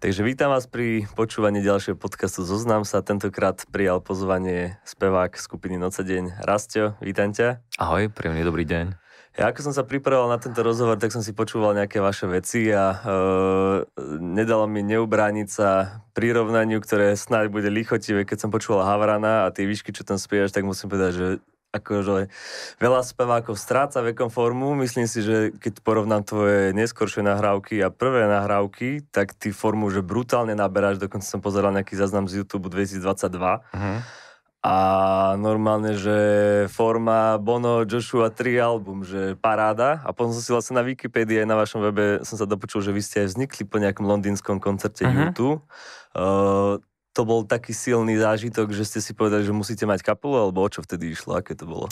Takže vítam vás pri počúvaní ďalšieho podcastu Zoznam sa. Tentokrát prijal pozvanie spevák skupiny Noce deň Rastio. Vítam ťa. Ahoj, príjemný dobrý deň. Ja ako som sa pripravoval na tento rozhovor, tak som si počúval nejaké vaše veci a e, nedalo mi neubrániť sa prirovnaniu, ktoré snáď bude lichotivé, keď som počúval Havrana a tie výšky, čo tam spievaš, tak musím povedať, že akože veľa spevákov stráca vekom formu. Myslím si, že keď porovnám tvoje neskoršie nahrávky a prvé nahrávky, tak ty formu že brutálne naberáš. Dokonca som pozeral nejaký záznam z YouTube 2022. Uh-huh. A normálne, že forma Bono Joshua 3 album, že paráda. A potom som si vlastne na Wikipedii aj na vašom webe som sa dopočul, že vy ste aj vznikli po nejakom londýnskom koncerte uh-huh. YouTube. Uh, to bol taký silný zážitok, že ste si povedali, že musíte mať kapelu, alebo o čo vtedy išlo? Aké to bolo?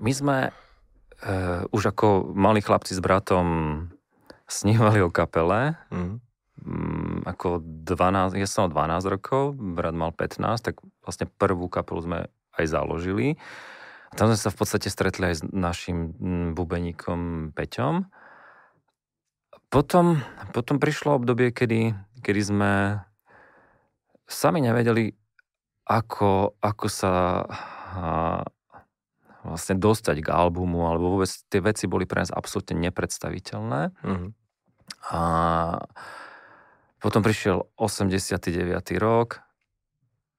My sme uh, už ako malí chlapci s bratom snívali o kapele. Mm. Um, ako 12, ja som 12 rokov, brat mal 15, tak vlastne prvú kapelu sme aj založili. A tam sme sa v podstate stretli aj s našim bubeníkom Peťom. Potom, potom prišlo obdobie, kedy kedy sme sami nevedeli, ako, ako sa vlastne dostať k albumu, alebo vôbec tie veci boli pre nás absolútne nepredstaviteľné. Mm-hmm. A potom prišiel 89. rok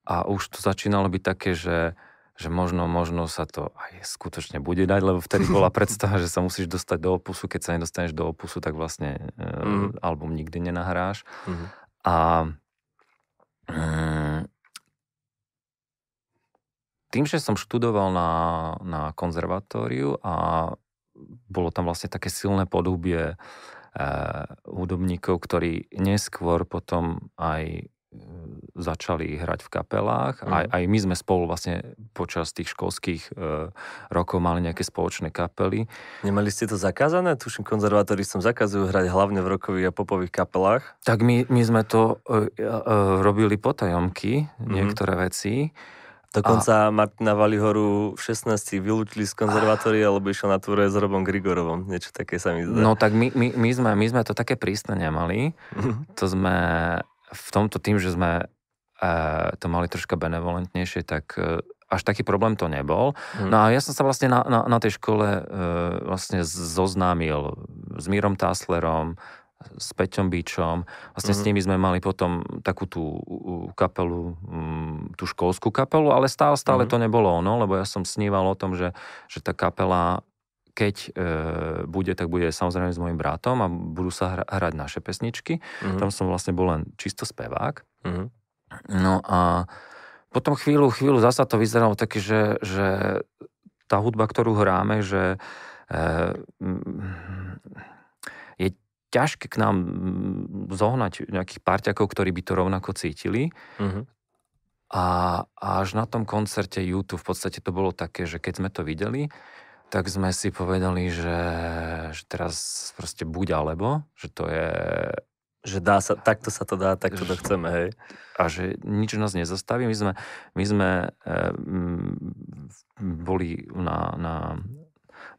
a už to začínalo byť také, že, že možno, možno sa to aj skutočne bude dať, lebo vtedy bola predstava, že sa musíš dostať do opusu. Keď sa nedostaneš do opusu, tak vlastne mm. album nikdy nenahráš. Mm. A mm, tým, že som študoval na, na konzervatóriu a bolo tam vlastne také silné podhubie e, hudobníkov, ktorí neskôr potom aj začali hrať v kapelách. Mm. Aj, aj my sme spolu vlastne počas tých školských e, rokov mali nejaké spoločné kapely. Nemali ste to zakázané? Tuším, konzervatoristom zakazujú hrať hlavne v rokových a popových kapelách. Tak my, my sme to e, e, robili potajomky, mm. niektoré veci. Dokonca a... Martina Valihoru v 16 vylúčili z konzervatórie, alebo išiel na túre s Robom Grigorovom. Niečo také sa mi zdá. No tak my, my, my, sme, my sme to také prísne nemali. Mm. To sme v tomto tým, že sme e, to mali troška benevolentnejšie, tak e, až taký problém to nebol. Hmm. No a ja som sa vlastne na, na, na tej škole e, vlastne zoznámil s Mírom Táslerom, s Peťom Bíčom. Vlastne mm-hmm. s mhm. nimi sme mali potom takú tú kapelu, tú školskú kapelu, ale stále, stále mm-hmm. to nebolo ono, lebo ja som sníval o tom, že, že tá kapela keď e, bude, tak bude samozrejme s môjim bratom a budú sa hra, hrať naše pesničky. Mm-hmm. Tam som vlastne bol len čisto spevák. Mm-hmm. No a potom chvíľu, chvíľu zasa to vyzeralo také, že, že tá hudba, ktorú hráme, že e, je ťažké k nám zohnať nejakých parťakov, ktorí by to rovnako cítili. Mm-hmm. A, a až na tom koncerte YouTube v podstate to bolo také, že keď sme to videli, tak sme si povedali, že, že teraz proste buď alebo, že to je... Že dá sa, takto sa to dá, takto to chceme, hej. A že nič nás nezastaví. My sme, my sme e, boli na, na,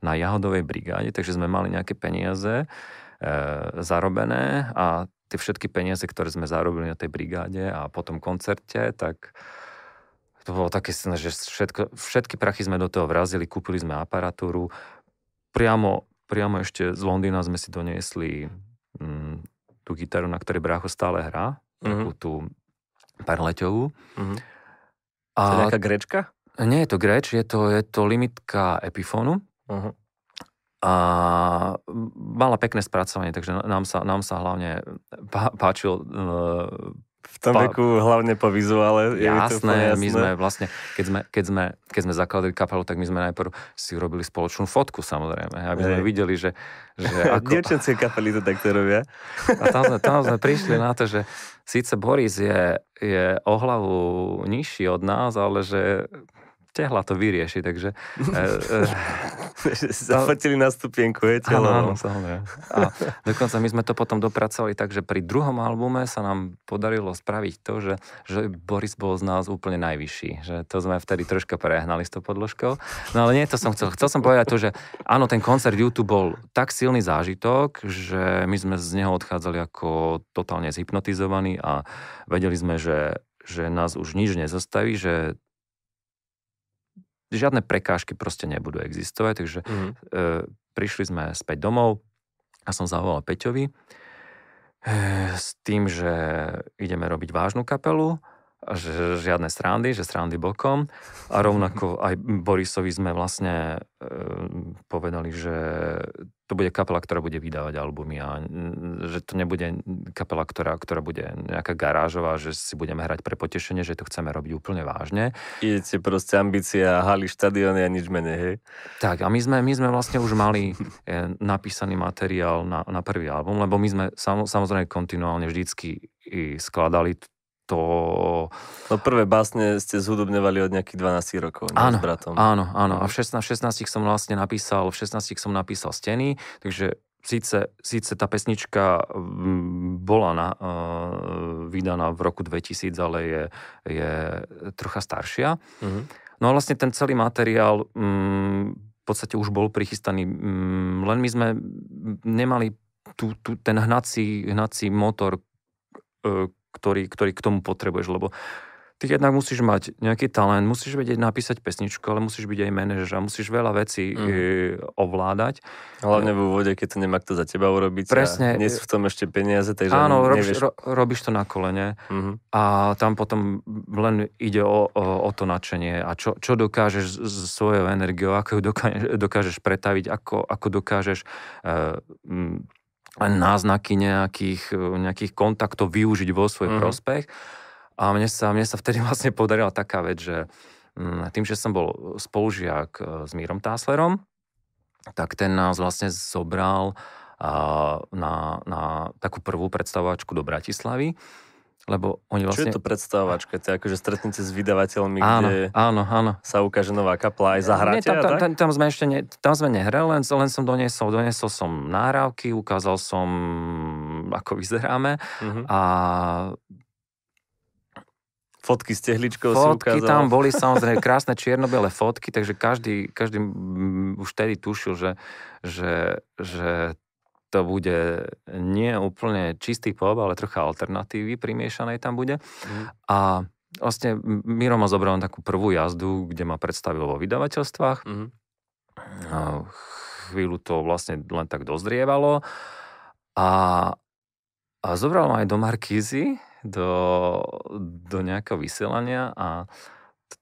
na Jahodovej brigáde, takže sme mali nejaké peniaze e, zarobené a tie všetky peniaze, ktoré sme zarobili na tej brigáde a po tom koncerte, tak to bolo také, že všetko, všetky prachy sme do toho vrazili, kúpili sme aparatúru. Priamo, priamo ešte z Londýna sme si doniesli mm, tú gitaru, na ktorej brácho stále hrá, mm-hmm. takú tú parleťovú. Mm-hmm. A, to je nejaká grečka? Nie je to greč, je to, je to limitka Epifonu. Uh-huh. A mala pekné spracovanie, takže nám sa, nám sa hlavne páčil v tom pa, veku hlavne po vizuále. Jasné, jasné, my sme vlastne, keď sme, keď sme, keď sme zakladali kapelu, tak my sme najprv si urobili spoločnú fotku samozrejme, aby sme videli, že... že ako... Dievčenské kapely to takto robia. A tam sme, tam sme prišli na to, že síce Boris je, je o hlavu nižší od nás, ale že tehla to vyrieši, takže... E, e, Zafotili na stupienku, je Áno, áno, samozrejme. A dokonca my sme to potom dopracovali tak, že pri druhom albume sa nám podarilo spraviť to, že, že Boris bol z nás úplne najvyšší. Že to sme vtedy troška prehnali s tou podložkou. No ale nie, to som chcel. Chcel som povedať to, že áno, ten koncert YouTube bol tak silný zážitok, že my sme z neho odchádzali ako totálne zhypnotizovaní a vedeli sme, že, že nás už nič nezastaví, že žiadne prekážky proste nebudú existovať, takže mm. e, prišli sme späť domov a som zavolal Peťovi e, s tým, že ideme robiť vážnu kapelu že žiadne srandy, že srandy bokom. A rovnako aj Borisovi sme vlastne e, povedali, že to bude kapela, ktorá bude vydávať albumy a že to nebude kapela, ktorá, ktorá bude nejaká garážová, že si budeme hrať pre potešenie, že to chceme robiť úplne vážne. Idete proste ambícia, haly, štadióny a nič menej, hej? Tak a my sme, my sme vlastne už mali e, napísaný materiál na, na prvý album, lebo my sme samozrejme kontinuálne vždycky skladali to... No prvé básne ste zhudobňovali od nejakých 12 rokov, áno, s bratom. Áno, áno. A v 16, 16 som vlastne napísal, v 16 som napísal Steny, takže síce, síce tá pesnička mm, bola na, uh, vydaná v roku 2000, ale je, je trocha staršia. Uh-huh. No a vlastne ten celý materiál um, v podstate už bol prichystaný, um, len my sme nemali tu, tu, ten hnací, hnací motor, uh, ktorý, ktorý k tomu potrebuješ, lebo ty jednak musíš mať nejaký talent, musíš vedieť napísať pesničku, ale musíš byť aj manažer a musíš veľa vecí mm. ovládať. Hlavne v úvode, keď to nemá kto za teba urobiť Presne. a nie sú v tom ešte peniaze, takže Áno, robíš, ro, robíš to na kolene mm-hmm. a tam potom len ide o, o, o to nadšenie a čo, čo dokážeš s svojou energiou, ako ju dokážeš, dokážeš pretaviť, ako, ako dokážeš uh, náznaky nejakých, nejakých kontaktov využiť vo svoj mm. prospech. A mne sa, mne sa vtedy vlastne podarila taká vec, že mm, tým, že som bol spolužiak e, s Mírom Táslerom, tak ten nás vlastne zobral na, na takú prvú predstavovačku do Bratislavy lebo oni vlastne... Čo je to predstavovačka? To je akože stretnete s vydavateľmi, áno, kde áno, áno. sa ukáže nová kapla aj zahráte tam, tam, tam, tam, sme ešte ne, tam sme nehrali, len, len som doniesol, doniesol som náhrávky, ukázal som, ako vyzeráme uh-huh. a Fotky s tehličkou fotky si ukázal. tam boli samozrejme krásne čierno-biele fotky, takže každý, každý už tedy tušil, že, že, že to bude nie úplne čistý pop, ale trocha alternatívy primiešanej tam bude. Mm. A vlastne Miro ma zobral na takú prvú jazdu, kde ma predstavil vo vydavateľstvách. Mm. A chvíľu to vlastne len tak dozrievalo. A, a zobral ma aj do Markízy, do, do nejakého vysielania a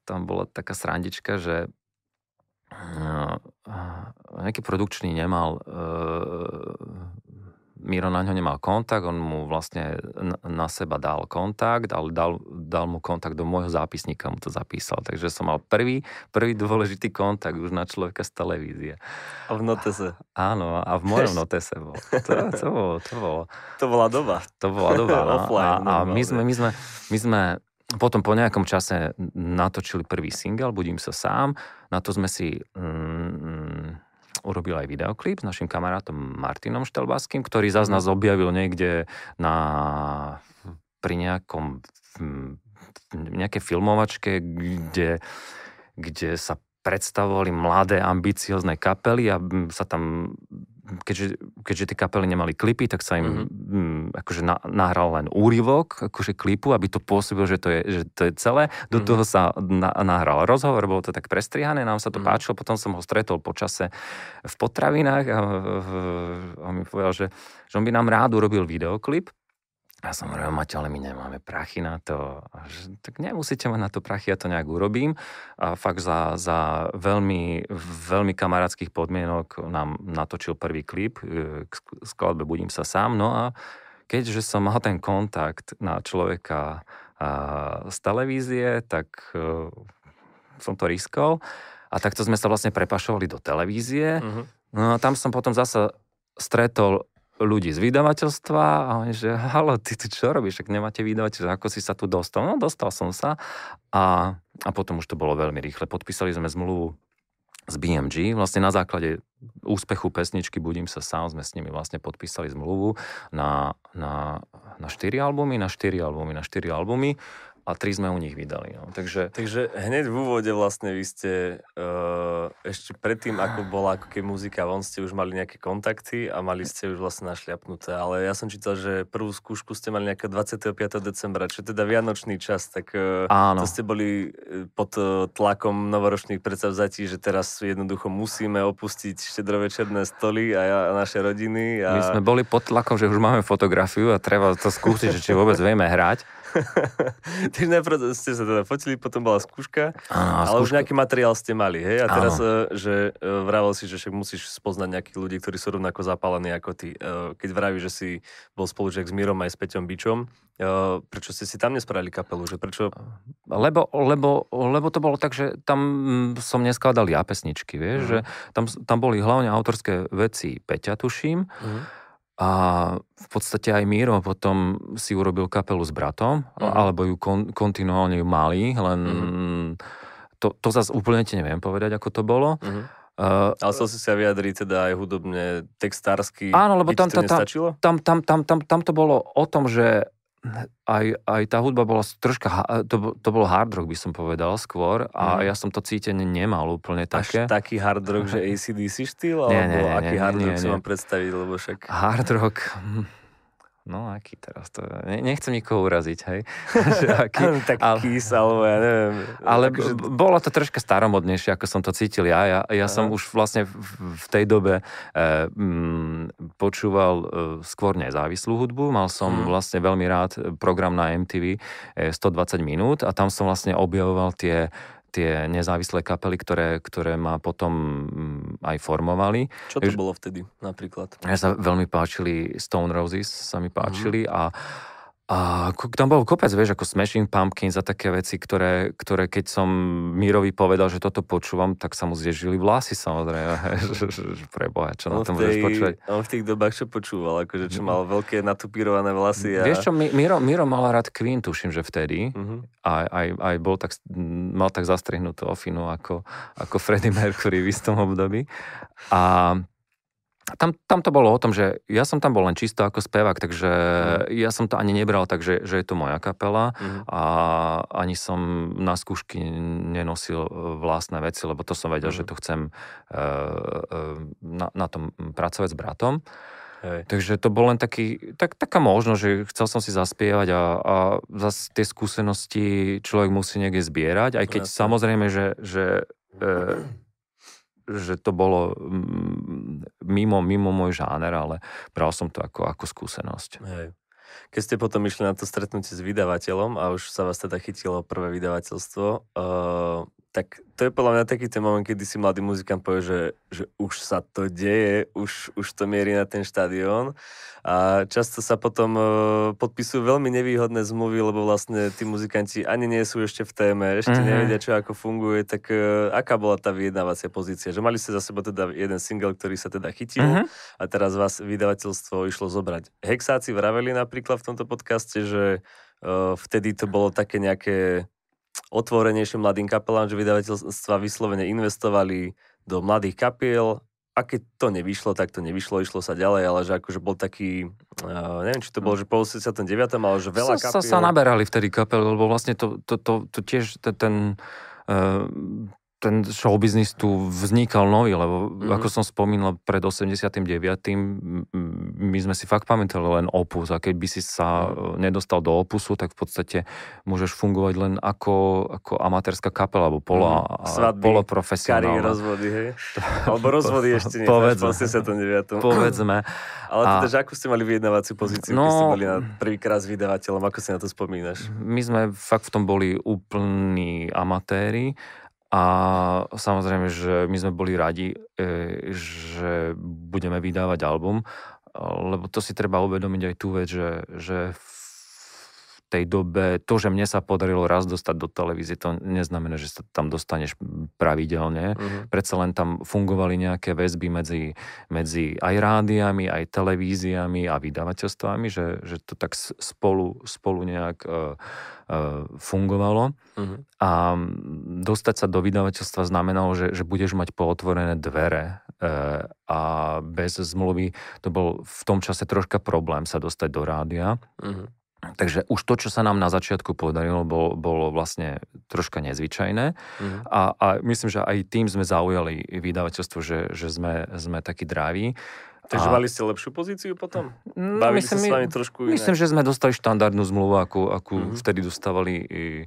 tam bola taká srandička, že nejaký produkčný nemal, Miro na ňo nemal kontakt, on mu vlastne na seba dal kontakt, ale dal, dal mu kontakt do môjho zápisníka, mu to zapísal. Takže som mal prvý, prvý dôležitý kontakt už na človeka z televízie. A v notese. Áno, a v mojom notese bol. To, to, bolo, to bolo. To bola doba. To bola doba, no. Offline, a, a my, sme, my, sme, my sme potom po nejakom čase natočili prvý single, Budím sa sám. Na to sme si mm, urobili aj videoklip s našim kamarátom Martinom Štelbaským, ktorý zase nás objavil niekde na, pri nejakom nejaké filmovačke, kde, kde sa predstavovali mladé, ambiciozne kapely a sa tam keďže, keďže tie kapely nemali klipy, tak sa im mm-hmm. akože na, nahral len úryvok akože klipu, aby to pôsobilo, že to je, že to je celé. Do mm-hmm. toho sa na, nahral rozhovor, bolo to tak prestrihané, nám sa to mm-hmm. páčilo, potom som ho stretol počase v potravinách a, a mi povedal, že, že on by nám rád urobil videoklip ja som hovoril, Maťo, ale my nemáme prachy na to. Že, tak nemusíte mať na to prachy, ja to nejak urobím. A fakt za, za veľmi, veľmi kamarátskych podmienok nám natočil prvý klip e, k skladbe Budím sa sám. No a keďže som mal ten kontakt na človeka z televízie, tak uh, som to riskol. A takto sme sa vlastne prepašovali do televízie. Uh-huh. No a tam som potom zasa stretol ľudí z vydavateľstva a oni, že halo, ty tu čo robíš, ak nemáte vydavateľ, ako si sa tu dostal? No dostal som sa a a potom už to bolo veľmi rýchle. Podpísali sme zmluvu z BMG. Vlastne na základe úspechu pesničky Budím sa sám sme s nimi vlastne podpísali zmluvu na, na, na 4 albumy, na 4 albumy, na 4 albumy a tri sme u nich vydali. No. Takže... Takže hneď v úvode vlastne vy ste uh, ešte predtým, ako bola ako keď muzika von, ste už mali nejaké kontakty a mali ste už vlastne našliapnuté. Ale ja som čítal, že prvú skúšku ste mali nejaké 25. decembra, čo teda vianočný čas, tak uh, Áno. to ste boli pod uh, tlakom novoročných predsavzatí, že teraz jednoducho musíme opustiť štedrovečerné stoly a, ja, a naše rodiny. A... My sme boli pod tlakom, že už máme fotografiu a treba to skúsiť, že či vôbec vieme hrať. Takže najprv ste sa teda fotili, potom bola skúška, Áno, ale skúška... už nejaký materiál ste mali, hej? A teraz, Áno. E, že e, vravel si, že však musíš spoznať nejakých ľudí, ktorí sú rovnako zapálení ako ty. E, keď vraví, že si bol spolužiak s Mírom aj s Peťom Bičom, prečo ste si tam nespravili kapelu? Že prečo... Lebo, lebo, lebo to bolo tak, že tam mm, som neskladal ja pesničky, vieš, mm. že tam, tam boli hlavne autorské veci Peťa, tuším, mm a v podstate aj Míro potom si urobil kapelu s bratom, uh-huh. alebo ju kon, kontinuálne ju mali, len uh-huh. to, to zase úplne ti neviem povedať, ako to bolo. Uh-huh. Uh, Ale chcel si sa vyjadriť teda aj hudobne, textársky. Áno, lebo tam, tam, tam, tam, tam, tam, tam to bolo o tom, že aj, aj tá hudba bola troška, to, to bol hard rock by som povedal skôr a mm. ja som to cítenie nemal úplne také. Až taký hard rock, že ACDC štýl? Nie, alebo nie, nie, aký nie, hard rock nie, si mám predstaviť, lebo však... Hard rock, hm. No aký teraz to... Nechcem nikoho uraziť, hej. aký, tak ale, kýs, alebo ja neviem. Ale akože... bolo to troška staromodnejšie, ako som to cítil ja. Ja, ja som už vlastne v, v tej dobe e, m, počúval e, skôr nezávislú hudbu. Mal som hmm. vlastne veľmi rád program na MTV e, 120 minút a tam som vlastne objavoval tie tie nezávislé kapely, ktoré, ktoré ma potom mm, aj formovali. Čo to bolo vtedy napríklad? Ja sa veľmi páčili Stone Roses, sa mi páčili mm. a a tam bol kopec, vieš, ako Smashing Pumpkins a také veci, ktoré, ktoré keď som Mírovi povedal, že toto počúvam, tak sa mu zježili vlasy samozrejme. Preboha, čo on na tom budeš počúvať. On v tých dobách čo počúval, akože čo mal veľké natupírované vlasy. A... Vieš čo, Miro, Miro mal rád Queen, tuším, že vtedy. Uh-huh. A aj, aj bol tak, mal tak zastrihnutú ofinu ako, ako Freddie Mercury v istom období. A tam, tam to bolo o tom, že ja som tam bol len čisto ako spevák, takže mm. ja som to ani nebral tak, že, že je to moja kapela mm. a ani som na skúšky nenosil e, vlastné veci, lebo to som vedel, mm. že to chcem uh, uh, na, na tom pracovať s bratom. Hej. Takže to bol len taký, tak, taká možnosť, že chcel som si zaspievať a, a zase tie skúsenosti človek musí niekde zbierať, aj keď Jasne. samozrejme, že, že uh, že to bolo mm, mimo, mimo môj žáner, ale bral som to ako, ako skúsenosť. Hej. Keď ste potom išli na to stretnutie s vydavateľom a už sa vás teda chytilo prvé vydavateľstvo, uh, tak to je podľa mňa taký ten moment, kedy si mladý muzikant povie, že, že už sa to deje, už, už to mierí na ten štadión a často sa potom uh, podpisujú veľmi nevýhodné zmluvy, lebo vlastne tí muzikanti ani nie sú ešte v téme, ešte mm-hmm. nevedia, čo ako funguje, tak uh, aká bola tá vyjednávacia pozícia? Že mali ste za sebou teda jeden single, ktorý sa teda chytil mm-hmm. a teraz vás vydavateľstvo išlo zobrať. Hexáci vraveli napríklad v tomto podcaste, že uh, vtedy to bolo také nejaké otvorenejším mladým kapelám, že vydavateľstva vyslovene investovali do mladých kapiel a keď to nevyšlo, tak to nevyšlo, išlo sa ďalej, ale že akože bol taký, uh, neviem, či to bolo, že po 89. ale že veľa sa, kapiel. Sa, sa naberali vtedy kapel, lebo vlastne to, to, to, to tiež ten, ten uh, ten showbiznis tu vznikal nový, lebo mm-hmm. ako som spomínal pred 89. my sme si fakt pamätali len opus a keď by si sa mm-hmm. nedostal do opusu, tak v podstate môžeš fungovať len ako, ako amatérska kapela alebo polo, mm-hmm. poloprofesionálna. rozvody, hej? Alebo rozvody ešte nie, Povedzme. v 89. Povedzme. Ale teda, a... že ako ste mali vyjednávaciu pozíciu, no, keď ste boli na prvýkrát s vydavateľom, ako si na to spomínaš? My sme fakt v tom boli úplní amatéri a samozrejme, že my sme boli radi, e, že budeme vydávať album, lebo to si treba uvedomiť aj tú vec, že, že v tej dobe, to, že mne sa podarilo raz dostať do televízie, to neznamená, že sa tam dostaneš pravidelne. Uh-huh. Predsa len tam fungovali nejaké väzby medzi, medzi aj rádiami, aj televíziami a vydavateľstvami, že, že to tak spolu, spolu nejak uh, uh, fungovalo. Uh-huh. A dostať sa do vydavateľstva znamenalo, že, že budeš mať pootvorené dvere uh, a bez zmluvy to bol v tom čase troška problém sa dostať do rádia. Uh-huh. Takže už to, čo sa nám na začiatku podarilo, bolo, bolo vlastne troška nezvyčajné. Mm. A, a myslím, že aj tým sme zaujali vydavateľstvo, že, že sme, sme takí drávi. Takže a... mali ste lepšiu pozíciu potom? No, Bavili myslím, sa s vami trošku inak? Myslím, že sme dostali štandardnú zmluvu, akú, akú mm-hmm. vtedy dostávali i e,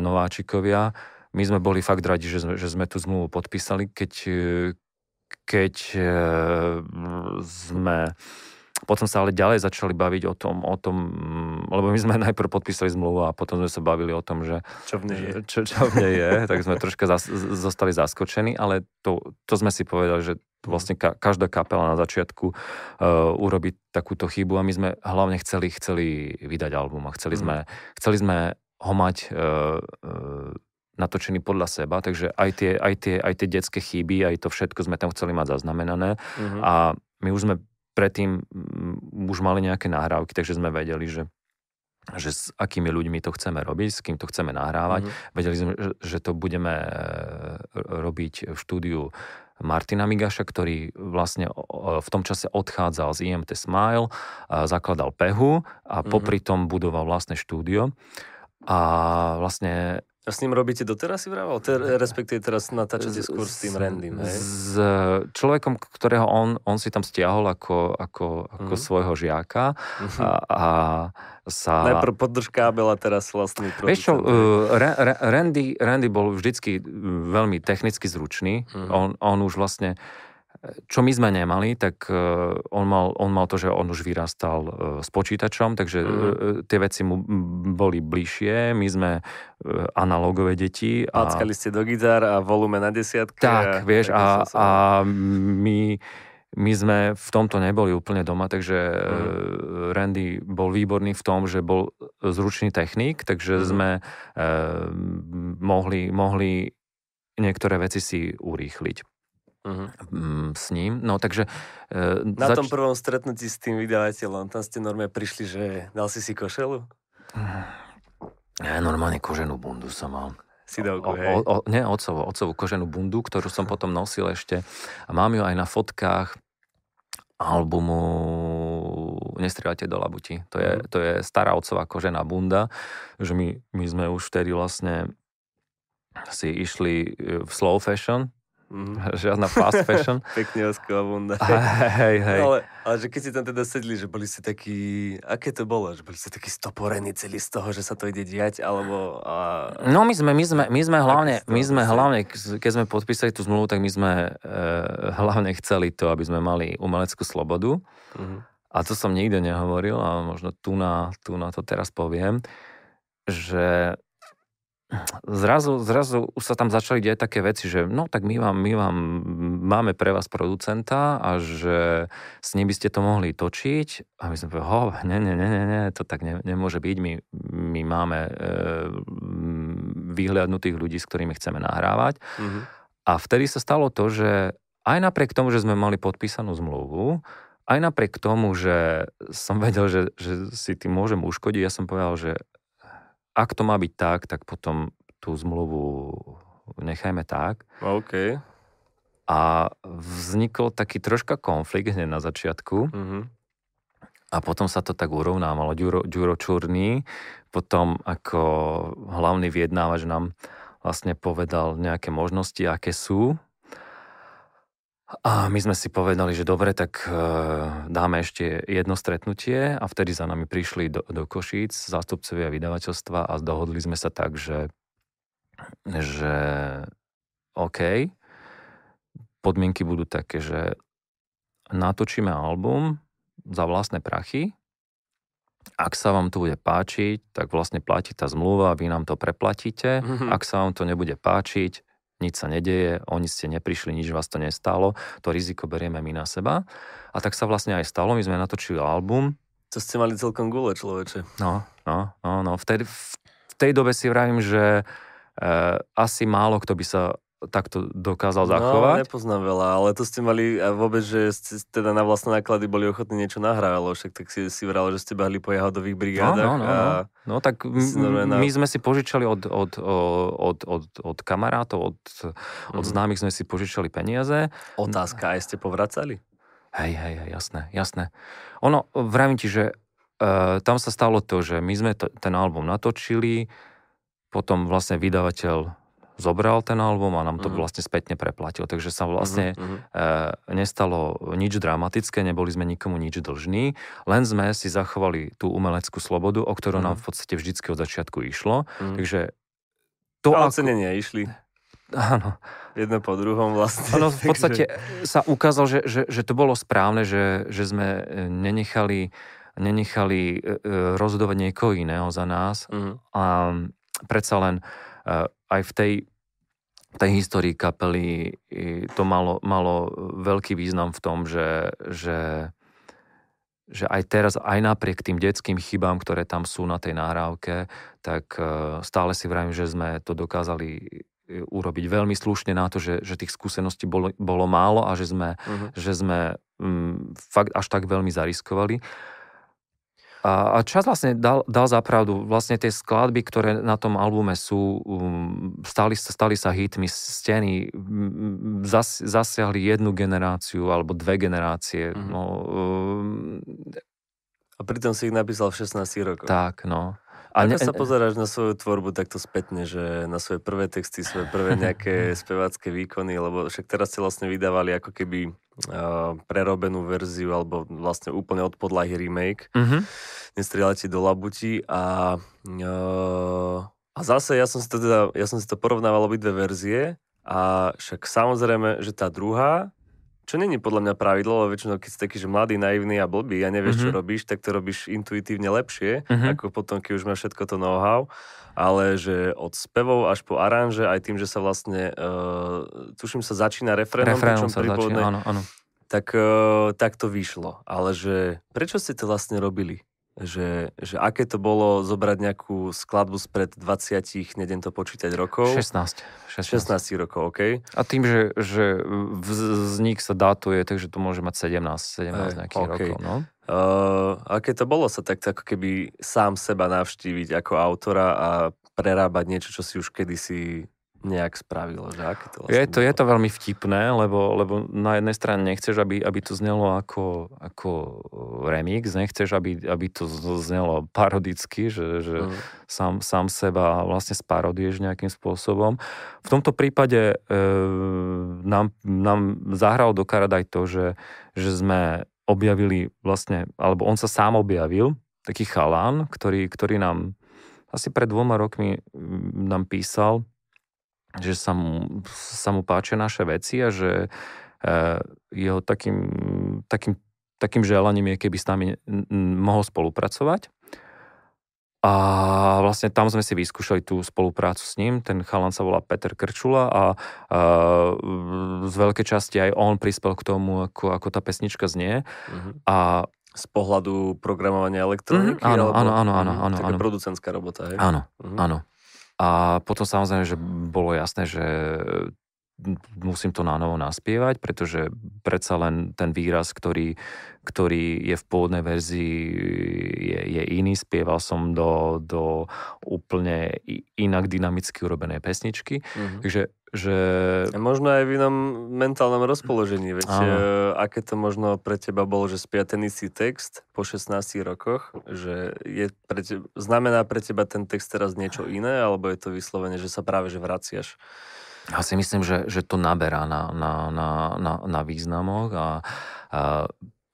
nováčikovia. My sme boli fakt radi, že sme, že sme tú zmluvu podpísali, keď, e, keď e, sme potom sa ale ďalej začali baviť o tom, o tom, lebo my sme najprv podpísali zmluvu a potom sme sa bavili o tom, že čo v nej je, čo, čo v nej je tak sme troška zas, zostali zaskočení, ale to, to sme si povedali, že vlastne ka, každá kapela na začiatku uh, urobí takúto chybu a my sme hlavne chceli, chceli vydať album a chceli, mm. sme, chceli sme ho mať uh, uh, natočený podľa seba, takže aj tie, aj, tie, aj tie detské chyby, aj to všetko sme tam chceli mať zaznamenané mm-hmm. a my už sme predtým mm, už mali nejaké nahrávky, takže sme vedeli, že že s akými ľuďmi to chceme robiť, s kým to chceme nahrávať. Mm-hmm. Vedeli sme, že, to budeme e, robiť v štúdiu Martina Migaša, ktorý vlastne v tom čase odchádzal z IMT Smile, zakladal Pehu a popri tom budoval vlastné štúdio. A vlastne a s ním robíte doteraz, si vravel? Te, respektíve teraz natáčate skôr s tým Randym, hej? S človekom, ktorého on, on si tam stiahol ako, ako, ako mm. svojho žiaka mm-hmm. a, a sa... Najprv podrž kábel a teraz vlastný producent. Vieš čo, uh, Randy, Randy bol vždycky veľmi technicky zručný. Mm-hmm. On, on už vlastne čo my sme nemali, tak e, on mal, on mal to, že on už vyrastal e, s počítačom, takže mm. tie veci mu boli bližšie. My sme analogové deti. A... Packali ste do gitár a volume na desiatky. Tak, a, vieš, a, a my, my sme v tomto neboli úplne doma, takže mm. Randy bol výborný v tom, že bol zručný technik, takže mm. sme eh, mohli, mohli niektoré veci si urýchliť uh-huh. s ním. No takže... E, Na zač- tom prvom stretnutí s tým vydavateľom, tam ste normálne prišli, že dal si si košelu? Ja normálne koženú bundu som mal. Sidovku, hej? O, o, nie, otcovú, otcovú koženú bundu, ktorú som potom nosil ešte. A mám ju aj na fotkách albumu Nestrieľate do labuti. To je, to je stará otcová kožená bunda, že my, my sme už vtedy vlastne si išli v slow fashion, Mm. Žiadna fast fashion. Pekne osková bunda. Hej, hej. Ale, ale že keď si tam teda sedli, že boli ste takí, aké to bolo? Že boli ste takí stoporení celý z toho, že sa to ide diať, alebo... A... No my sme, my sme, my sme hlavne, my sme hlavne, keď sme podpísali tú zmluvu, tak my sme e, hlavne chceli to, aby sme mali umeleckú slobodu. Mm-hmm. A to som nikde nehovoril, ale možno tu na, tu na to teraz poviem, že zrazu, zrazu už sa tam začali diať také veci, že no tak my vám, my vám máme pre vás producenta a že s ním by ste to mohli točiť. A my sme povedali, ho, ne, ne, ne, ne, ne, to tak ne, nemôže byť, my, my máme e, vyhľadnutých ľudí, s ktorými chceme nahrávať. Mm-hmm. a vtedy sa stalo to, že aj napriek tomu, že sme mali podpísanú zmluvu, aj napriek tomu, že som vedel, že, že si tým môžem uškodiť, ja som povedal, že ak to má byť tak, tak potom tú zmluvu nechajme tak. OK. A vznikol taký troška konflikt hneď na začiatku. Mm-hmm. A potom sa to tak urovnávalo. Ďuro, Ďuro Čurný potom ako hlavný vyjednávač nám vlastne povedal nejaké možnosti, aké sú a my sme si povedali, že dobre, tak e, dáme ešte jedno stretnutie a vtedy za nami prišli do, do Košíc zástupcovia vydavateľstva a dohodli sme sa tak, že, že OK, podmienky budú také, že natočíme album za vlastné prachy, ak sa vám to bude páčiť, tak vlastne platí tá zmluva, vy nám to preplatíte. Mm-hmm. Ak sa vám to nebude páčiť, nič sa nedeje, oni ste neprišli, nič vás to nestalo, to riziko berieme my na seba. A tak sa vlastne aj stalo, my sme natočili album. To ste mali celkom gule, človeče. No, no No, no. V, tej, v tej dobe si vravím, že uh, asi málo kto by sa takto dokázal no, zachovať. No, nepoznám veľa, ale to ste mali a vôbec, že ste teda na vlastné náklady boli ochotní niečo nahrávať, však tak si, si vral, že ste behli po jahodových brigádach. No, no, no, a... no. no tak m- my sme si požičali od, od, od, od, od kamarátov, od, mm-hmm. od mhm. známych sme si požičali peniaze. Otázka, aj ste povracali? Hej, hej, hej, jasné, jasné. Ono, vravím ti, že uh, tam sa stalo to, že my sme to, ten album natočili, potom vlastne vydavateľ zobral ten album a nám to mm. vlastne spätne preplatil. Takže sa vlastne mm-hmm. e, nestalo nič dramatické, neboli sme nikomu nič dlžní, len sme si zachovali tú umeleckú slobodu, o ktorú mm. nám v podstate vždycky od začiatku išlo. Mm. Takže to... A ocenenia ako... išli. Áno. Jedno po druhom vlastne. Áno, v podstate takže... sa ukázalo, že, že, že to bolo správne, že, že sme e, nenechali, nenechali e, e, rozhodovať niekoho iného za nás. Mm. A predsa len aj v tej tej histórii kapely to malo, malo veľký význam v tom, že, že, že aj teraz, aj napriek tým detským chybám, ktoré tam sú na tej nahrávke, tak e, stále si vravím, že sme to dokázali e, urobiť veľmi slušne na to, že, že tých skúseností bolo, bolo málo a že sme, uh-huh. že sme m, fakt až tak veľmi zariskovali. A, a čas vlastne dal, dal zapravdu. Vlastne tie skladby, ktoré na tom albume sú, um, stali, stali sa hitmi. Steny zas, zasiahli jednu generáciu alebo dve generácie. Mm-hmm. No, um, a pritom si ich napísal v 16 rokoch. Tak, no. A Ako ne, sa pozeráš na svoju tvorbu takto spätne, že na svoje prvé texty, svoje prvé nejaké spevácké výkony, lebo však teraz ste vlastne vydávali ako keby uh, prerobenú verziu, alebo vlastne úplne od podlahy remake. Uh-huh. Nestrieľate do labuti a uh, a zase ja som si to teda, ja som si to porovnával obidve verzie a však samozrejme, že tá druhá čo není podľa mňa pravidlo, ale väčšinou keď si taký, že mladý, naivný a blbý a nevieš, mm-hmm. čo mhm. robíš, tak to robíš intuitívne lepšie, mm-hmm. ako potom, keď už máš všetko to know-how. Ale že od spevov až po aranže, aj tým, že sa vlastne, uh, tuším sa začína refrénom, refrénom sa začína, áno, áno. Tak, uh, tak to vyšlo. Ale že prečo ste to vlastne robili? Že, že aké to bolo zobrať nejakú skladbu spred 20, nedem to počítať rokov. 16. 16, 16 rokov, OK. A tým, že, že vznik sa datuje, takže to môže mať 17, 17 nejakých okay. rokov. No? Uh, aké to bolo sa tak ako keby sám seba navštíviť ako autora a prerábať niečo, čo si už kedysi nejak spravilo, že aké to vlastne je to, je to veľmi vtipné, lebo, lebo na jednej strane nechceš, aby, aby to znelo ako, ako remix, nechceš, aby, aby to znelo parodicky, že, že mm. sám, sám seba vlastne sparodieš nejakým spôsobom. V tomto prípade e, nám, nám zahral do karad aj to, že, že sme objavili vlastne, alebo on sa sám objavil, taký chalán, ktorý, ktorý nám asi pred dvoma rokmi nám písal, že sa mu, sa mu páčia naše veci a že e, jeho takým, takým, takým želaním je, keby s nami mohol spolupracovať. A vlastne tam sme si vyskúšali tú spoluprácu s ním. Ten chalan sa volá Peter Krčula a, a z veľkej časti aj on prispel k tomu, ako, ako tá pesnička znie. Mm-hmm. A z pohľadu programovania elektroniky? Mm-hmm, áno, áno, áno, áno, áno. Taká producentská robota, hej? Áno, mm-hmm. áno. A potom samozrejme, že bolo jasné, že musím to na novo naspievať, pretože predsa len ten výraz, ktorý, ktorý je v pôvodnej verzii, je, je iný. Spieval som do, do úplne inak dynamicky urobenej pesničky. Mm-hmm. Takže že... A možno aj v inom mentálnom rozpoložení, veď Áno. E, aké to možno pre teba bolo, že spia ten istý text po 16 rokoch, že je pre teba, znamená pre teba ten text teraz niečo iné, alebo je to vyslovene, že sa práve že vraciaš? Ja si myslím, že, že to naberá na, na, na, na, na významoch a, a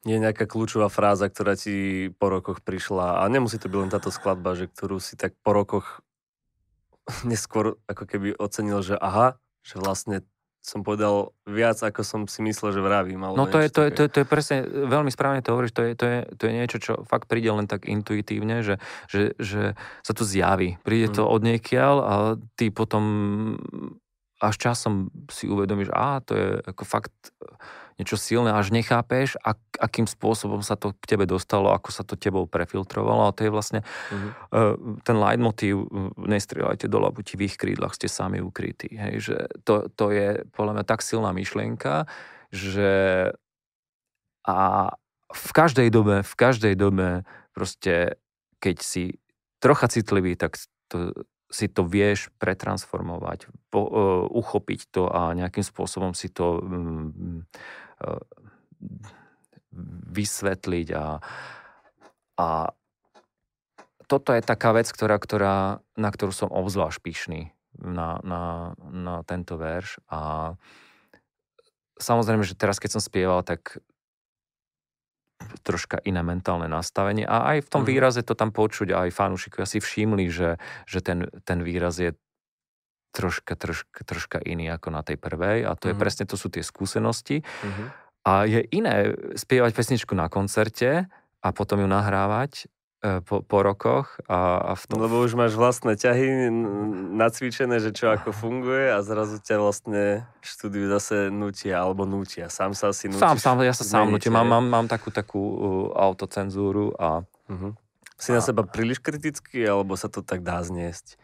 je nejaká kľúčová fráza, ktorá ti po rokoch prišla a nemusí to byť len táto skladba, že ktorú si tak po rokoch neskôr ako keby ocenil, že aha, že vlastne som povedal viac, ako som si myslel, že vravím. no to je, to, je, to, je, to je presne, veľmi správne to hovoríš, to je, to, je, to je niečo, čo fakt príde len tak intuitívne, že, že, že sa to zjaví. Príde to mm. od niekiaľ a ty potom až časom si uvedomíš, a to je ako fakt niečo silné, až nechápeš, ak, akým spôsobom sa to k tebe dostalo, ako sa to tebou prefiltrovalo a to je vlastne uh-huh. uh, ten leitmotív, nestrieľajte do labutivých krídlach, ste sami ukrytí. Hej, že to, to je podľa mňa tak silná myšlienka, že a v každej dobe, v každej dobe proste, keď si trocha citlivý, tak to, si to vieš pretransformovať, po, uh, uchopiť to a nejakým spôsobom si to um, uh, vysvetliť a, a toto je taká vec, ktorá, ktorá, na ktorú som obzvlášť pyšný na, na, na tento verš a samozrejme, že teraz keď som spieval, tak troška iné mentálne nastavenie a aj v tom mm. výraze to tam počuť, aj fanúšikovia si všimli, že, že ten, ten výraz je troška, troška, troška iný ako na tej prvej a to mm. je mhm. presne, to sú tie skúsenosti mm. a je iné spievať pesničku na koncerte a potom ju nahrávať po, po rokoch a, a v tom... Lebo už máš vlastné ťahy nacvičené, že čo ako funguje a zrazu ťa vlastne štúdiu zase nutia alebo nutia. Sám sa asi nutíš. Sám, sám, ja sa sám nutím. Mám, mám, mám takú, takú uh, autocenzúru a... Uh-huh. Si a... na seba príliš kritický alebo sa to tak dá zniesť?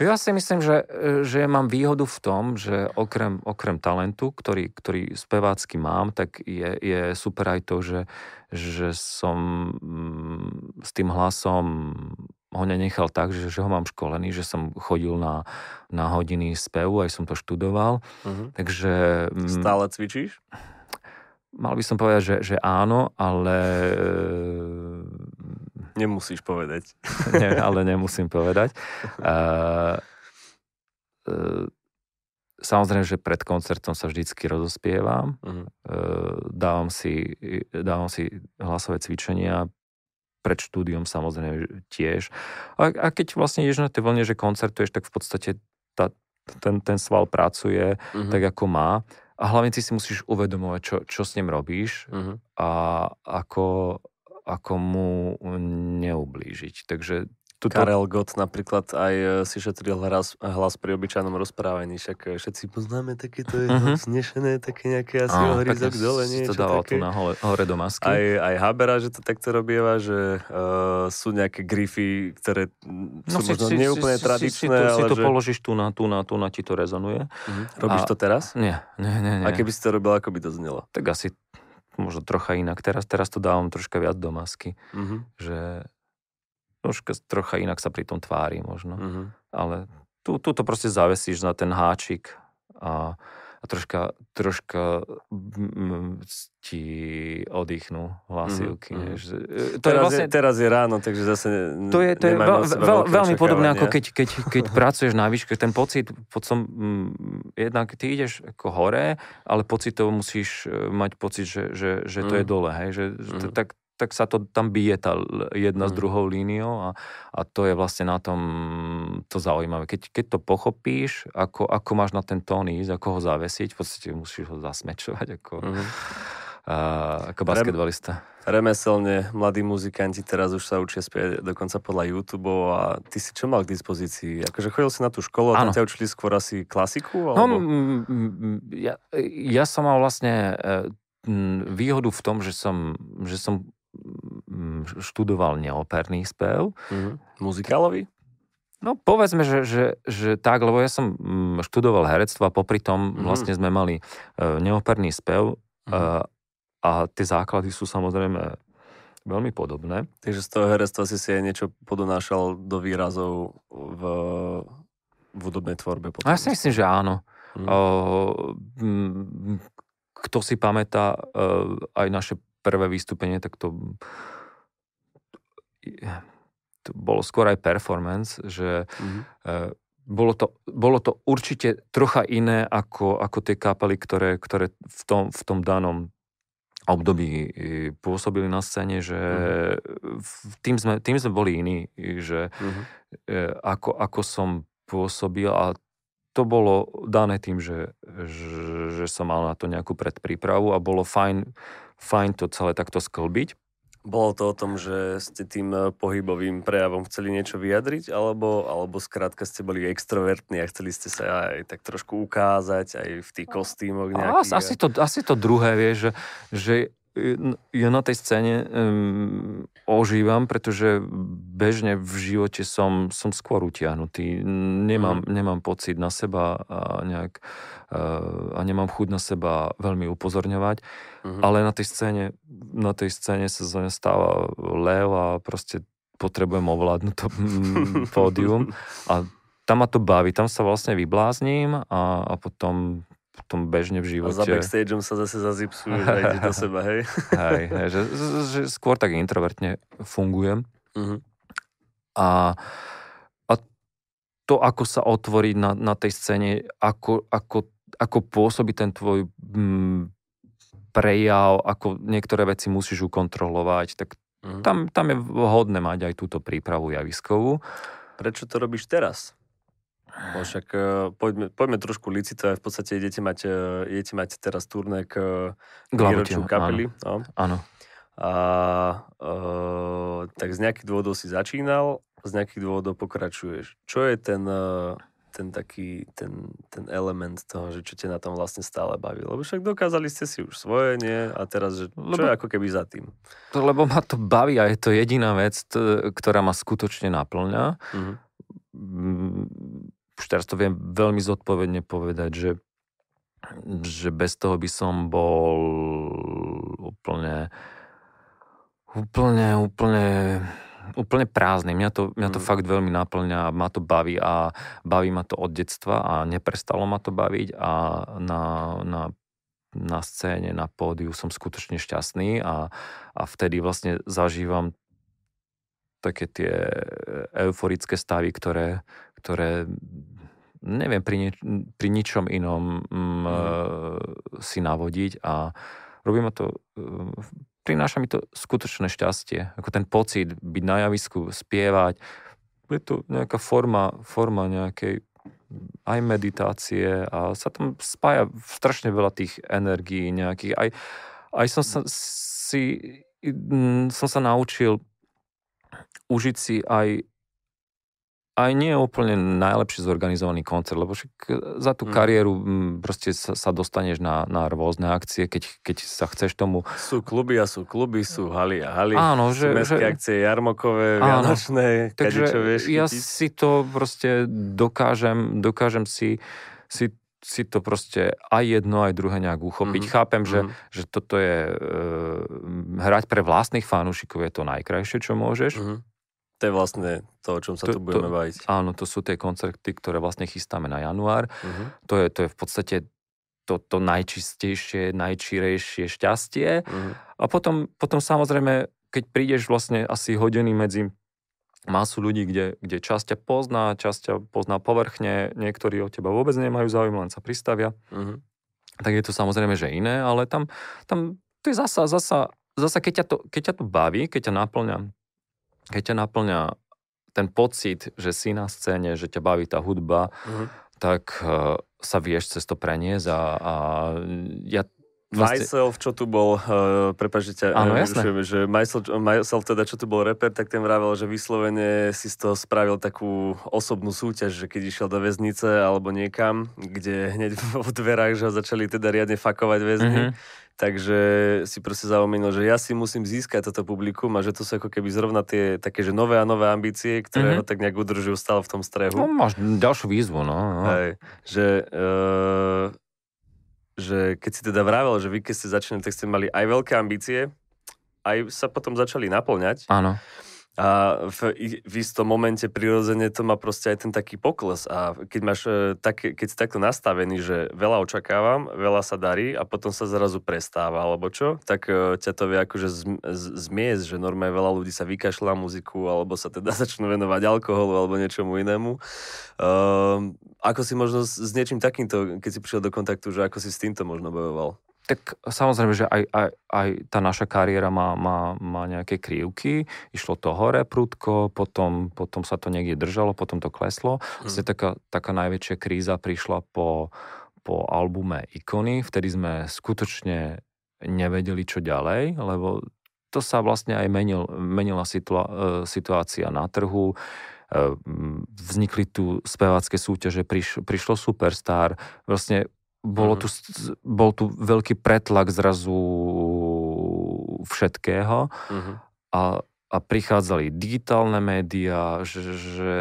Ja si myslím, že, že mám výhodu v tom, že okrem, okrem talentu, ktorý, ktorý spevácky mám, tak je, je super aj to, že, že som mm, s tým hlasom ho nenechal tak, že, že ho mám školený, že som chodil na, na hodiny spevu, aj som to študoval. Uh-huh. Takže... Mm, Stále cvičíš? Mal by som povedať, že, že áno, ale Nemusíš povedať. Nie, ale nemusím povedať. Uh, uh, samozrejme, že pred koncertom sa vždycky rozospievam. Uh-huh. Uh, dávam, si, dávam si hlasové cvičenia pred štúdiom samozrejme tiež. A, a keď vlastne ideš na tej vlne, že koncertuješ, tak v podstate tá, ten, ten sval pracuje uh-huh. tak, ako má. A hlavne ty si musíš uvedomovať, čo, čo s ním robíš uh-huh. a ako, ako mu neublížiť. Takže Tuto... Karel Gott napríklad aj e, si šetril hlas, hlas pri obyčajnom rozprávaní, však e, všetci poznáme takéto uh-huh. znešené, také nejaké asi oh, ohryzok dole, niečo to dával také. tu na hore, hore do masky. Aj, aj Habera, že to takto robieva, že uh, sú nejaké grify, ktoré no, sú si, možno si, neúplne si, tradičné, si, si, to, ale si to že... položíš tu na, tu na, tu na, ti to rezonuje. Uh-huh. Robíš A... to teraz? Nie, nie, nie, nie. A keby si to robil, ako by to znelo? Tak asi možno trocha inak. Teraz, teraz to dávam troška viac do masky. Uh-huh. Že troška, trocha inak sa pri tom tvári možno. Uh-huh. Ale tu, tu to proste zavesíš na ten háčik a a troška, troška ti oddychnú hlasivky. Mm-hmm. Že, e, to teraz, je vlastne, je, teraz je ráno, takže zase to je, to je veľ, veľ, veľmi podobné, ako keď, keď, keď pracuješ na výške. Ten pocit, potom, mm, jednak ty ideš ako hore, ale pocitovo musíš e, mať pocit, že, že, že to mm. je dole. Hej? Že, mm. tak tak sa to tam bije tá jedna mm. s druhou líniou a, a to je vlastne na tom to zaujímavé. Keď, keď to pochopíš, ako, ako máš na ten tón ísť, ako ho zavesiť, v podstate musíš ho zasmečovať ako, mm. a, ako basketbalista. Remeselne mladí muzikanti teraz už sa učia spievať dokonca podľa YouTube a ty si čo mal k dispozícii? Akože chodil si na tú školu a tam ťa učili skôr asi klasiku? No, alebo... No, ja, ja som mal vlastne e, výhodu v tom, že som, že som študoval neoperný spev. Mm-hmm. Muzikálový? No povedzme, že, že, že tak, lebo ja som mm, študoval herectvo a popri tom mm-hmm. vlastne sme mali uh, neoperný spev mm-hmm. uh, a tie základy sú samozrejme veľmi podobné. Takže z toho herectva si si aj niečo podonášal do výrazov v, v hudobnej tvorbe? Potom. Ja si myslím, že áno. Mm. Uh, kto si pamätá uh, aj naše prvé vystúpenie, tak to, to bolo skôr aj performance, že mm-hmm. bolo, to, bolo to určite trocha iné ako, ako tie kapely, ktoré, ktoré v, tom, v tom danom období e, pôsobili na scéne, že mm-hmm. tým, sme, tým sme boli iní, že mm-hmm. ako, ako som pôsobil a to bolo dané tým, že, že, že som mal na to nejakú predprípravu a bolo fajn fajn to celé takto sklbiť. Bolo to o tom, že ste tým eh, pohybovým prejavom chceli niečo vyjadriť, alebo, alebo skrátka ste boli extrovertní a chceli ste sa aj tak trošku ukázať, aj v tých kostýmoch nejakých? Asi, to, asi to druhé, vieš, že, že ja na tej scéne um, ožívam, pretože bežne v živote som, som skôr utiahnutý. Nemám, mm. nemám pocit na seba a nejak uh, a nemám chuť na seba veľmi upozorňovať. Mm. Ale na tej scéne na tej scéne sa zo stáva lev a proste potrebujem ovládnuť to pódium a tam ma to baví, tam sa vlastne vyblázním a, a potom potom bežne v živote. A za backstageom sa zase zazipsuje a ide do seba, hej? hej, hej že, že skôr tak introvertne fungujem. Uh-huh. A, a to, ako sa otvoriť na, na tej scéne, ako, ako, ako pôsobí ten tvoj mm, prejav, ako niektoré veci musíš ukontrolovať, tak uh-huh. tam, tam je vhodné mať aj túto prípravu javiskovú. Prečo to robíš teraz? No však uh, poďme, poďme trošku licitovať. V podstate idete mať, uh, idete mať teraz turné k výročiu kapely. Áno. No. áno. A uh, tak z nejakých dôvodov si začínal, z nejakých dôvodov pokračuješ. Čo je ten, uh, ten taký, ten, ten element toho, že čo ťa na tom vlastne stále baví? Lebo však dokázali ste si už svoje, nie? A teraz, že čo lebo, je ako keby za tým? To, lebo ma to baví a je to jediná vec, t- ktorá ma skutočne naplňa. Mm-hmm už teraz to viem veľmi zodpovedne povedať, že, že bez toho by som bol úplne úplne, úplne úplne prázdny. Mňa to, mňa to mm. fakt veľmi naplňa, ma to baví a baví ma to od detstva a neprestalo ma to baviť a na, na, na scéne, na pódiu som skutočne šťastný a, a vtedy vlastne zažívam také tie euforické stavy, ktoré, ktoré neviem pri, nieč- pri ničom inom mm, mm. si navodiť a robí ma to, e, prináša mi to skutočné šťastie. Ako ten pocit byť na javisku, spievať. Je to nejaká forma, forma nejakej aj meditácie a sa tam spája strašne veľa tých energií nejakých. Aj, aj som sa si som sa naučil užiť si aj aj nie je úplne najlepšie zorganizovaný koncert, lebo však e, za tú mm. kariéru proste sa, sa dostaneš na, na rôzne akcie, keď, keď sa chceš tomu... Sú kluby a sú kluby, sú haly a haly. Áno, že... Sú mestské že... akcie jarmokové, áno, vianočné, takže vieš ja chytiť. si to proste dokážem, dokážem si, si si to proste aj jedno, aj druhé nejak uchopiť. Mm-hmm. Chápem, že, mm-hmm. že toto je e, hrať pre vlastných fanúšikov je to najkrajšie, čo môžeš. Mm-hmm. To je vlastne to, o čom sa to, tu budeme to, baviť. Áno, to sú tie koncerty, ktoré vlastne chystáme na január. Uh-huh. To, je, to je v podstate to, to najčistejšie, najčírejšie šťastie. Uh-huh. A potom, potom samozrejme, keď prídeš vlastne asi hodiny medzi masu ľudí, kde, kde časť ťa pozná, časť ťa pozná povrchne, niektorí o teba vôbec nemajú záujem, len sa pristavia. Uh-huh. Tak je to samozrejme, že iné, ale tam, tam to je zasa, zasa, zasa keď, ťa to, keď ťa to baví, keď ťa naplňa keď ťa naplňa ten pocit, že si na scéne, že ťa baví tá hudba, mm-hmm. tak uh, sa vieš cez to preniesť a, a ja Vlastne... Myself, čo tu bol, uh, prepáč, že ťa Áno, uh, že myself, myself, teda, čo tu bol reper, tak ten vravel, že vyslovene si z toho spravil takú osobnú súťaž, že keď išiel do väznice alebo niekam, kde hneď v dverách, že ho začali teda riadne fakovať väzni, mm-hmm Takže si proste zaumienil, že ja si musím získať toto publikum a že to sú ako keby zrovna tie také, že nové a nové ambície, ktoré mm-hmm. ho tak nejak udržujú stále v tom strehu. No, máš ďalšiu výzvu, no. no. Hej, že, uh, že keď si teda vravel, že vy keď ste začali, tak ste mali aj veľké ambície, aj sa potom začali naplňať. Áno. A v, v istom momente prirodzene to má proste aj ten taký pokles. A keď, máš, e, tak, keď si takto nastavený, že veľa očakávam, veľa sa darí a potom sa zrazu prestáva, alebo čo, tak uh, ťa to vie akože zmiesť, že normálne veľa ľudí sa vykašľa muziku, alebo sa teda začnú venovať alkoholu alebo niečomu inému. Uh, ako si možno s, s niečím takýmto, keď si prišiel do kontaktu, že ako si s týmto možno bojoval? Tak samozrejme, že aj, aj, aj tá naša kariéra má, má, má nejaké krivky. Išlo to hore prudko, potom, potom sa to niekde držalo, potom to kleslo. Mm. Vlastne taká, taká najväčšia kríza prišla po, po albume Ikony. Vtedy sme skutočne nevedeli, čo ďalej, lebo to sa vlastne aj menil, menila situa, e, situácia na trhu. E, vznikli tu spevácké súťaže, priš, prišlo Superstar, vlastne bolo tu, mhm. bol tu veľký pretlak zrazu všetkého uh-huh. a, a prichádzali digitálne médiá, že, že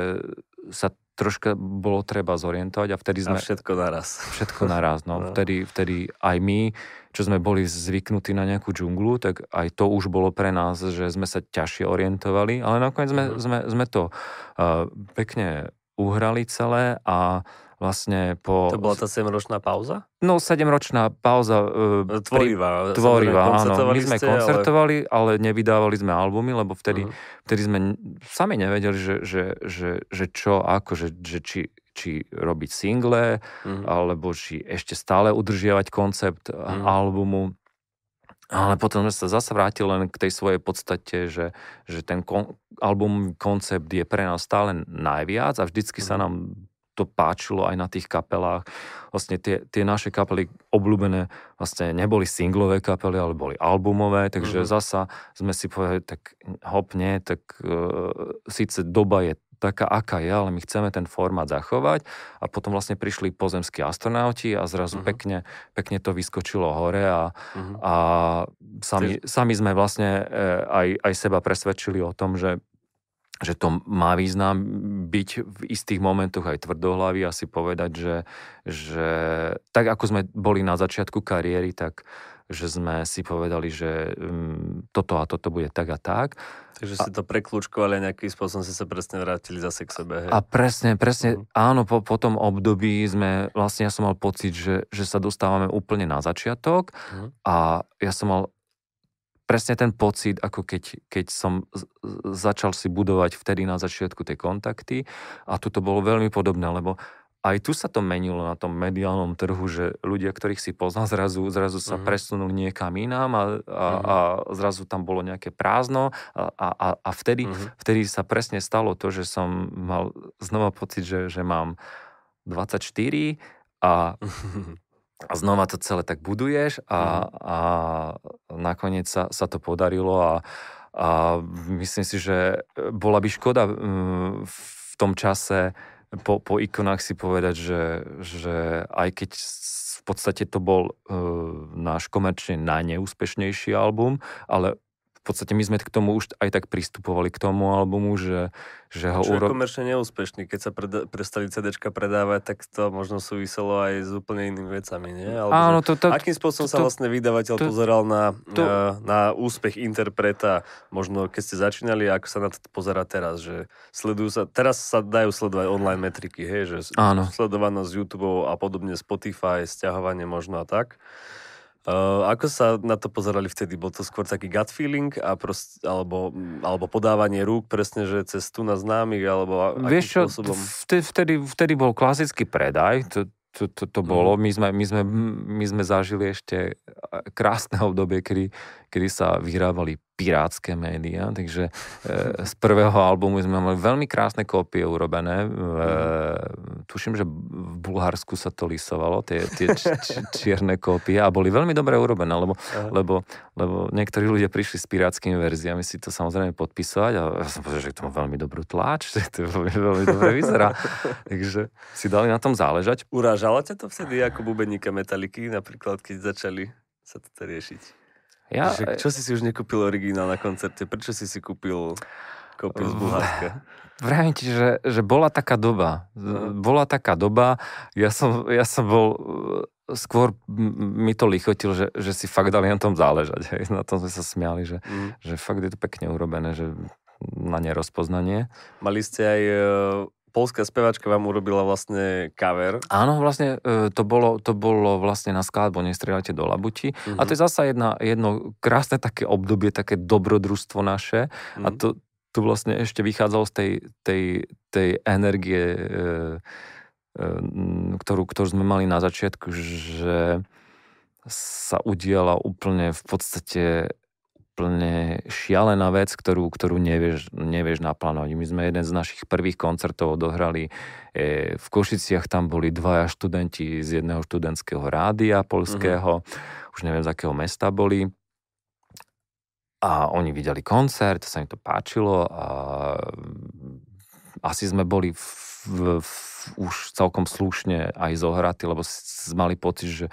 sa troška bolo treba zorientovať a vtedy sme... A všetko naraz. Všetko naraz, no. no. Vtedy, vtedy aj my, čo sme boli zvyknutí na nejakú džunglu, tak aj to už bolo pre nás, že sme sa ťažšie orientovali, ale nakoniec sme, mm. sme, sme to uh, pekne uhrali celé a vlastne po... To bola tá 7-ročná pauza? No, 7-ročná pauza. Uh, tvorivá. Pri, tvorivá, áno. My sme ste, koncertovali, ale... ale nevydávali sme albumy, lebo vtedy, uh-huh. vtedy sme sami nevedeli, že, že, že, že čo, ako, že, že či, či robiť single, uh-huh. alebo či ešte stále udržiavať koncept uh-huh. albumu. Ale potom sme sa zase vrátili len k tej svojej podstate, že, že ten kon, album koncept je pre nás stále najviac a vždycky uh-huh. sa nám to páčilo aj na tých kapelách. Vlastne tie, tie naše kapely obľúbené vlastne neboli singlové kapely, ale boli albumové, takže mm-hmm. zasa sme si povedali, tak hop, nie, tak uh, síce doba je taká, aká je, ale my chceme ten formát zachovať a potom vlastne prišli pozemskí astronauti a zrazu uh-huh. pekne, pekne to vyskočilo hore a, uh-huh. a sami, sami sme vlastne e, aj, aj seba presvedčili o tom, že že to má význam byť v istých momentoch aj tvrdohlavý a si povedať, že, že tak ako sme boli na začiatku kariéry, tak že sme si povedali, že um, toto a toto bude tak a tak. Takže si to preklúčkovali a nejakým spôsobom si sa presne vrátili zase k sebe. Hej. A presne, presne, uh-huh. áno, po, po tom období sme, vlastne ja som mal pocit, že, že sa dostávame úplne na začiatok uh-huh. a ja som mal presne ten pocit, ako keď, keď som začal si budovať vtedy na začiatku tie kontakty a tu to bolo veľmi podobné, lebo aj tu sa to menilo na tom mediálnom trhu, že ľudia, ktorých si poznal, zrazu, zrazu sa uh-huh. presunuli niekam inám a, a, uh-huh. a zrazu tam bolo nejaké prázdno a, a, a vtedy, uh-huh. vtedy sa presne stalo to, že som mal znova pocit, že, že mám 24 a a znova to celé tak buduješ a, mhm. a nakoniec sa, sa to podarilo a, a myslím si, že bola by škoda mm, v tom čase po, po ikonách si povedať, že, že aj keď v podstate to bol uh, náš komerčne najneúspešnejší album, ale v podstate my sme k tomu už aj tak pristupovali k tomu albumu, že, že ho... Čo uro... je komerčne neúspešný. Keď sa preda- prestali CDčka predávať, tak to možno súviselo aj s úplne inými vecami, nie? Alebo Áno, to, to, akým spôsobom to, sa vlastne vydavateľ to, pozeral na, to, na, na úspech interpreta, možno keď ste začínali, ako sa na to pozera teraz, že sledujú sa, teraz sa dajú sledovať online metriky, hej, že Áno. sledovanosť YouTube a podobne Spotify, stiahovanie možno a tak. Uh, ako sa na to pozerali vtedy? Bol to skôr taký gut feeling a prost, alebo, alebo podávanie rúk presne, že cez tu na známych, alebo Vieš čo, spôsobom? Vtedy, vtedy, bol klasický predaj, to, to, to, to bolo. Mhm. My sme, my, sme, my sme zažili ešte krásne obdobie, kedy, kedy sa vyhrávali pirátske médiá, takže e, z prvého albumu sme mali veľmi krásne kópie urobené. E, tuším, že v Bulharsku sa to lisovalo, tie, tie č, č, čierne kópie a boli veľmi dobre urobené, lebo, lebo, lebo niektorí ľudia prišli s pirátskými verziami si to samozrejme podpísať a ja som povedal, že to má veľmi dobrú tlač, že to veľmi, veľmi dobre vyzerá. takže si dali na tom záležať. Urážala ťa to vtedy ako bubeníka metaliky, napríklad keď začali sa to riešiť? Ja, že, čo si si už nekúpil originál na koncerte? Prečo si si kúpil kópiu z Bulharska? Vravím ti, že, že bola taká doba. Bola taká doba, ja som, ja som bol, skôr mi to lichotil, že, že si fakt dali na tom záležať. Hej. Na tom sme sa smiali, že, uh-huh. že fakt je to pekne urobené, že na nerozpoznanie. Mali ste aj polská spevačka vám urobila vlastne cover. Áno, vlastne e, to bolo, to bolo vlastne na skladbu Nestrieľajte do labuti. Uh-huh. A to je mhm. zasa jedna, jedno krásne také obdobie, také dobrodružstvo naše. Uh-huh. A mhm. to, to vlastne ešte vychádzalo z tej, tej, tej energie, e, e, ktorú, ktorú sme mali na začiatku, že sa udiala úplne v podstate úplne šialená vec, ktorú, ktorú nevieš, nevieš naplánovať. My sme jeden z našich prvých koncertov odohrali e, v Košiciach, tam boli dvaja študenti z jedného študentského rádia polského, uh-huh. už neviem z akého mesta boli. a oni videli koncert, sa im to páčilo a asi sme boli v, v, v, už celkom slušne aj zohratí, lebo mali pocit, že...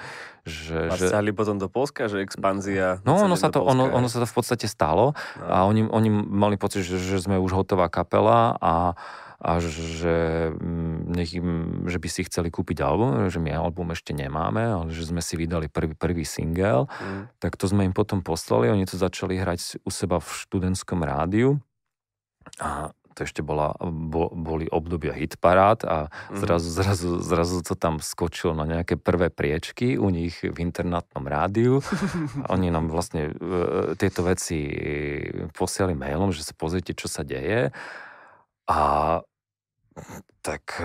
že, že... potom do Polska, že expanzia... No, ono sa, to, ono, ono sa to v podstate stalo no. a oni, oni mali pocit, že, že sme už hotová kapela a a že, mm, nech im, že by si chceli kúpiť album, že my album ešte nemáme, ale že sme si vydali prvý, prvý single, mm. tak to sme im potom poslali, oni to začali hrať u seba v študentskom rádiu a to ešte bola, bo, boli obdobia hitparát a mm. zrazu, zrazu, zrazu to tam skočilo na nejaké prvé priečky u nich v internátnom rádiu. A oni nám vlastne e, tieto veci posiali mailom, že sa pozrite, čo sa deje. A tak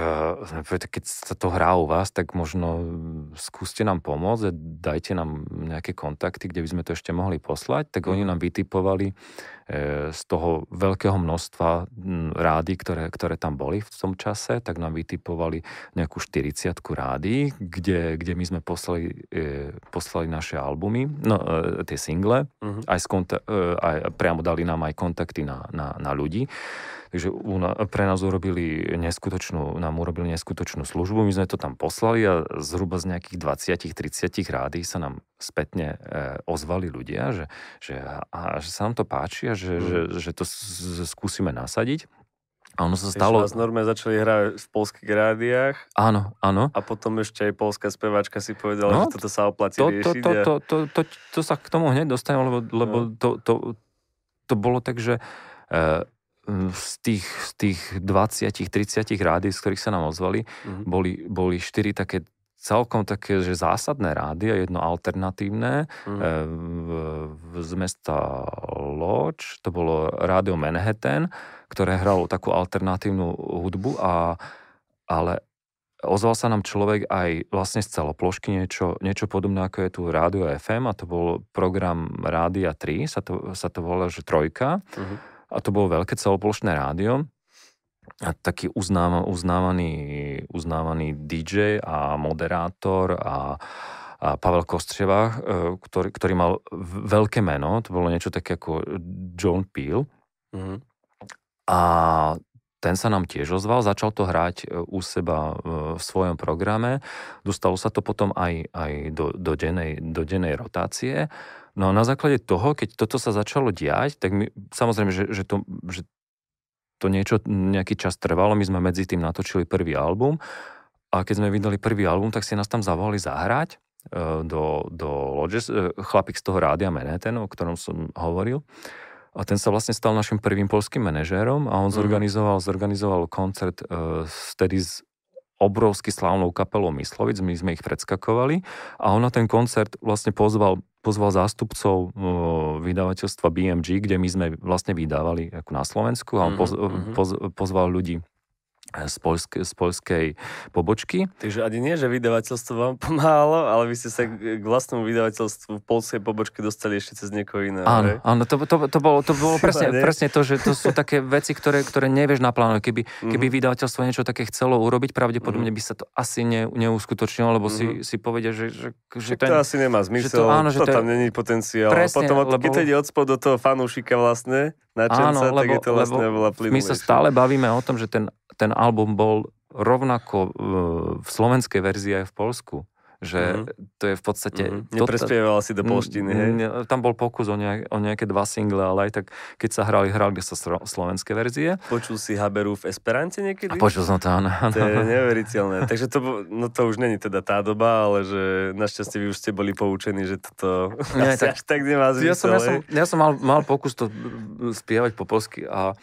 povedali, keď sa to hrá u vás, tak možno skúste nám pomôcť, dajte nám nejaké kontakty, kde by sme to ešte mohli poslať, tak oni mhm. nám vytipovali e, z toho veľkého množstva rády, ktoré, ktoré tam boli v tom čase, tak nám vytipovali nejakú 40 rády, kde, kde my sme poslali, e, poslali naše albumy, no e, tie single, uh-huh. aj, konta- aj priamo dali nám aj kontakty na, na, na ľudí. Takže pre nás urobili neskutočnú, nám urobili neskutočnú službu, my sme to tam poslali a zhruba z nejakých 20-30 rády sa nám spätne e, ozvali ľudia, že, že, a, že sa nám to páči a že, mm. že, že to skúsime nasadiť. A ono sa stalo... Vás norme začali hrať v polských rádiách. Áno, áno. A potom ešte aj polská speváčka si povedala, no, že toto sa oplatí to, riešiť. To, to, to, to, to, to, sa k tomu hneď dostanem, lebo, lebo no. to, to, to bolo tak, že e, z tých, z tých 20-30 rády, z ktorých sa nám ozvali, mm-hmm. boli, boli 4 také celkom také, že zásadné rády a jedno alternatívne mm. e, v, v, z mesta Lodge, to bolo rádio Manhattan, ktoré hralo takú alternatívnu hudbu, a, ale ozval sa nám človek aj vlastne z celoplošky, niečo, niečo podobné ako je tu Rádio FM a to bol program Rádia 3, sa to, sa to volá, že Trojka. Mm-hmm a to bolo veľké celoplošné rádio a taký uznáva, uznávaný, uznávaný DJ a moderátor a, a Pavel Kostřeva, e, ktorý, ktorý mal veľké meno, to bolo niečo také ako John Peel. Mm-hmm. A ten sa nám tiež ozval, začal to hrať e, u seba e, v svojom programe. Dostalo sa to potom aj, aj do, do, dennej, do dennej rotácie No a na základe toho, keď toto sa začalo diať, tak my, samozrejme, že, že, to, že to niečo, nejaký čas trvalo, my sme medzi tým natočili prvý album a keď sme vydali prvý album, tak si nás tam zavolali zahrať e, do, do Lodges, e, chlapík z toho rádia Manhattan, o ktorom som hovoril. A ten sa vlastne stal našim prvým polským manažérom a on mm. zorganizoval, zorganizoval koncert uh, vtedy s obrovsky slávnou kapelou Myslovic, my sme ich predskakovali a on na ten koncert vlastne pozval pozval zástupcov vydavateľstva BMG, kde my sme vlastne vydávali ako na Slovensku a on poz, mm-hmm. poz, pozval ľudí z, poľsk, z poľskej pobočky. Takže ani nie, že vydavateľstvo vám pomáhalo, ale vy ste sa k vlastnému vydavateľstvu v polskej pobočke dostali ešte cez niekoho iného. Áno, áno to, to, to, bolo, to bolo presne, presne to, že to sú také veci, ktoré, ktoré nevieš naplánovať. Keby, mm-hmm. keby vydavateľstvo niečo také chcelo urobiť, pravdepodobne mm-hmm. by sa to asi ne, neuskutočnilo, lebo mm-hmm. si, si povedia, že, že, že ten, to asi nemá zmysel, že to, áno, že to, to tam není potenciál. Presne, potom, lebo... keď to ide od spod do toho fanúšika vlastne, na čenca, Áno, lebo, tak je to vlastne lebo My sa stále bavíme o tom, že ten, ten album bol rovnako e, v slovenskej verzii aj v Polsku že mm-hmm. to je v podstate... Mm-hmm. Neprespieval si do polštiny, hej? Tam bol pokus o, nejak, o nejaké dva single, ale aj tak, keď sa hrali, hrali sa slovenské verzie. Počul si Haberu v Esperante niekedy? A počul som to, áno. To je neveriteľné. Takže to, no to už není teda tá doba, ale že našťastie vy už ste boli poučení, že toto Nie, tak, tak nemá zmysel, ja som, ja som, ja som mal, mal pokus to spievať po polsky a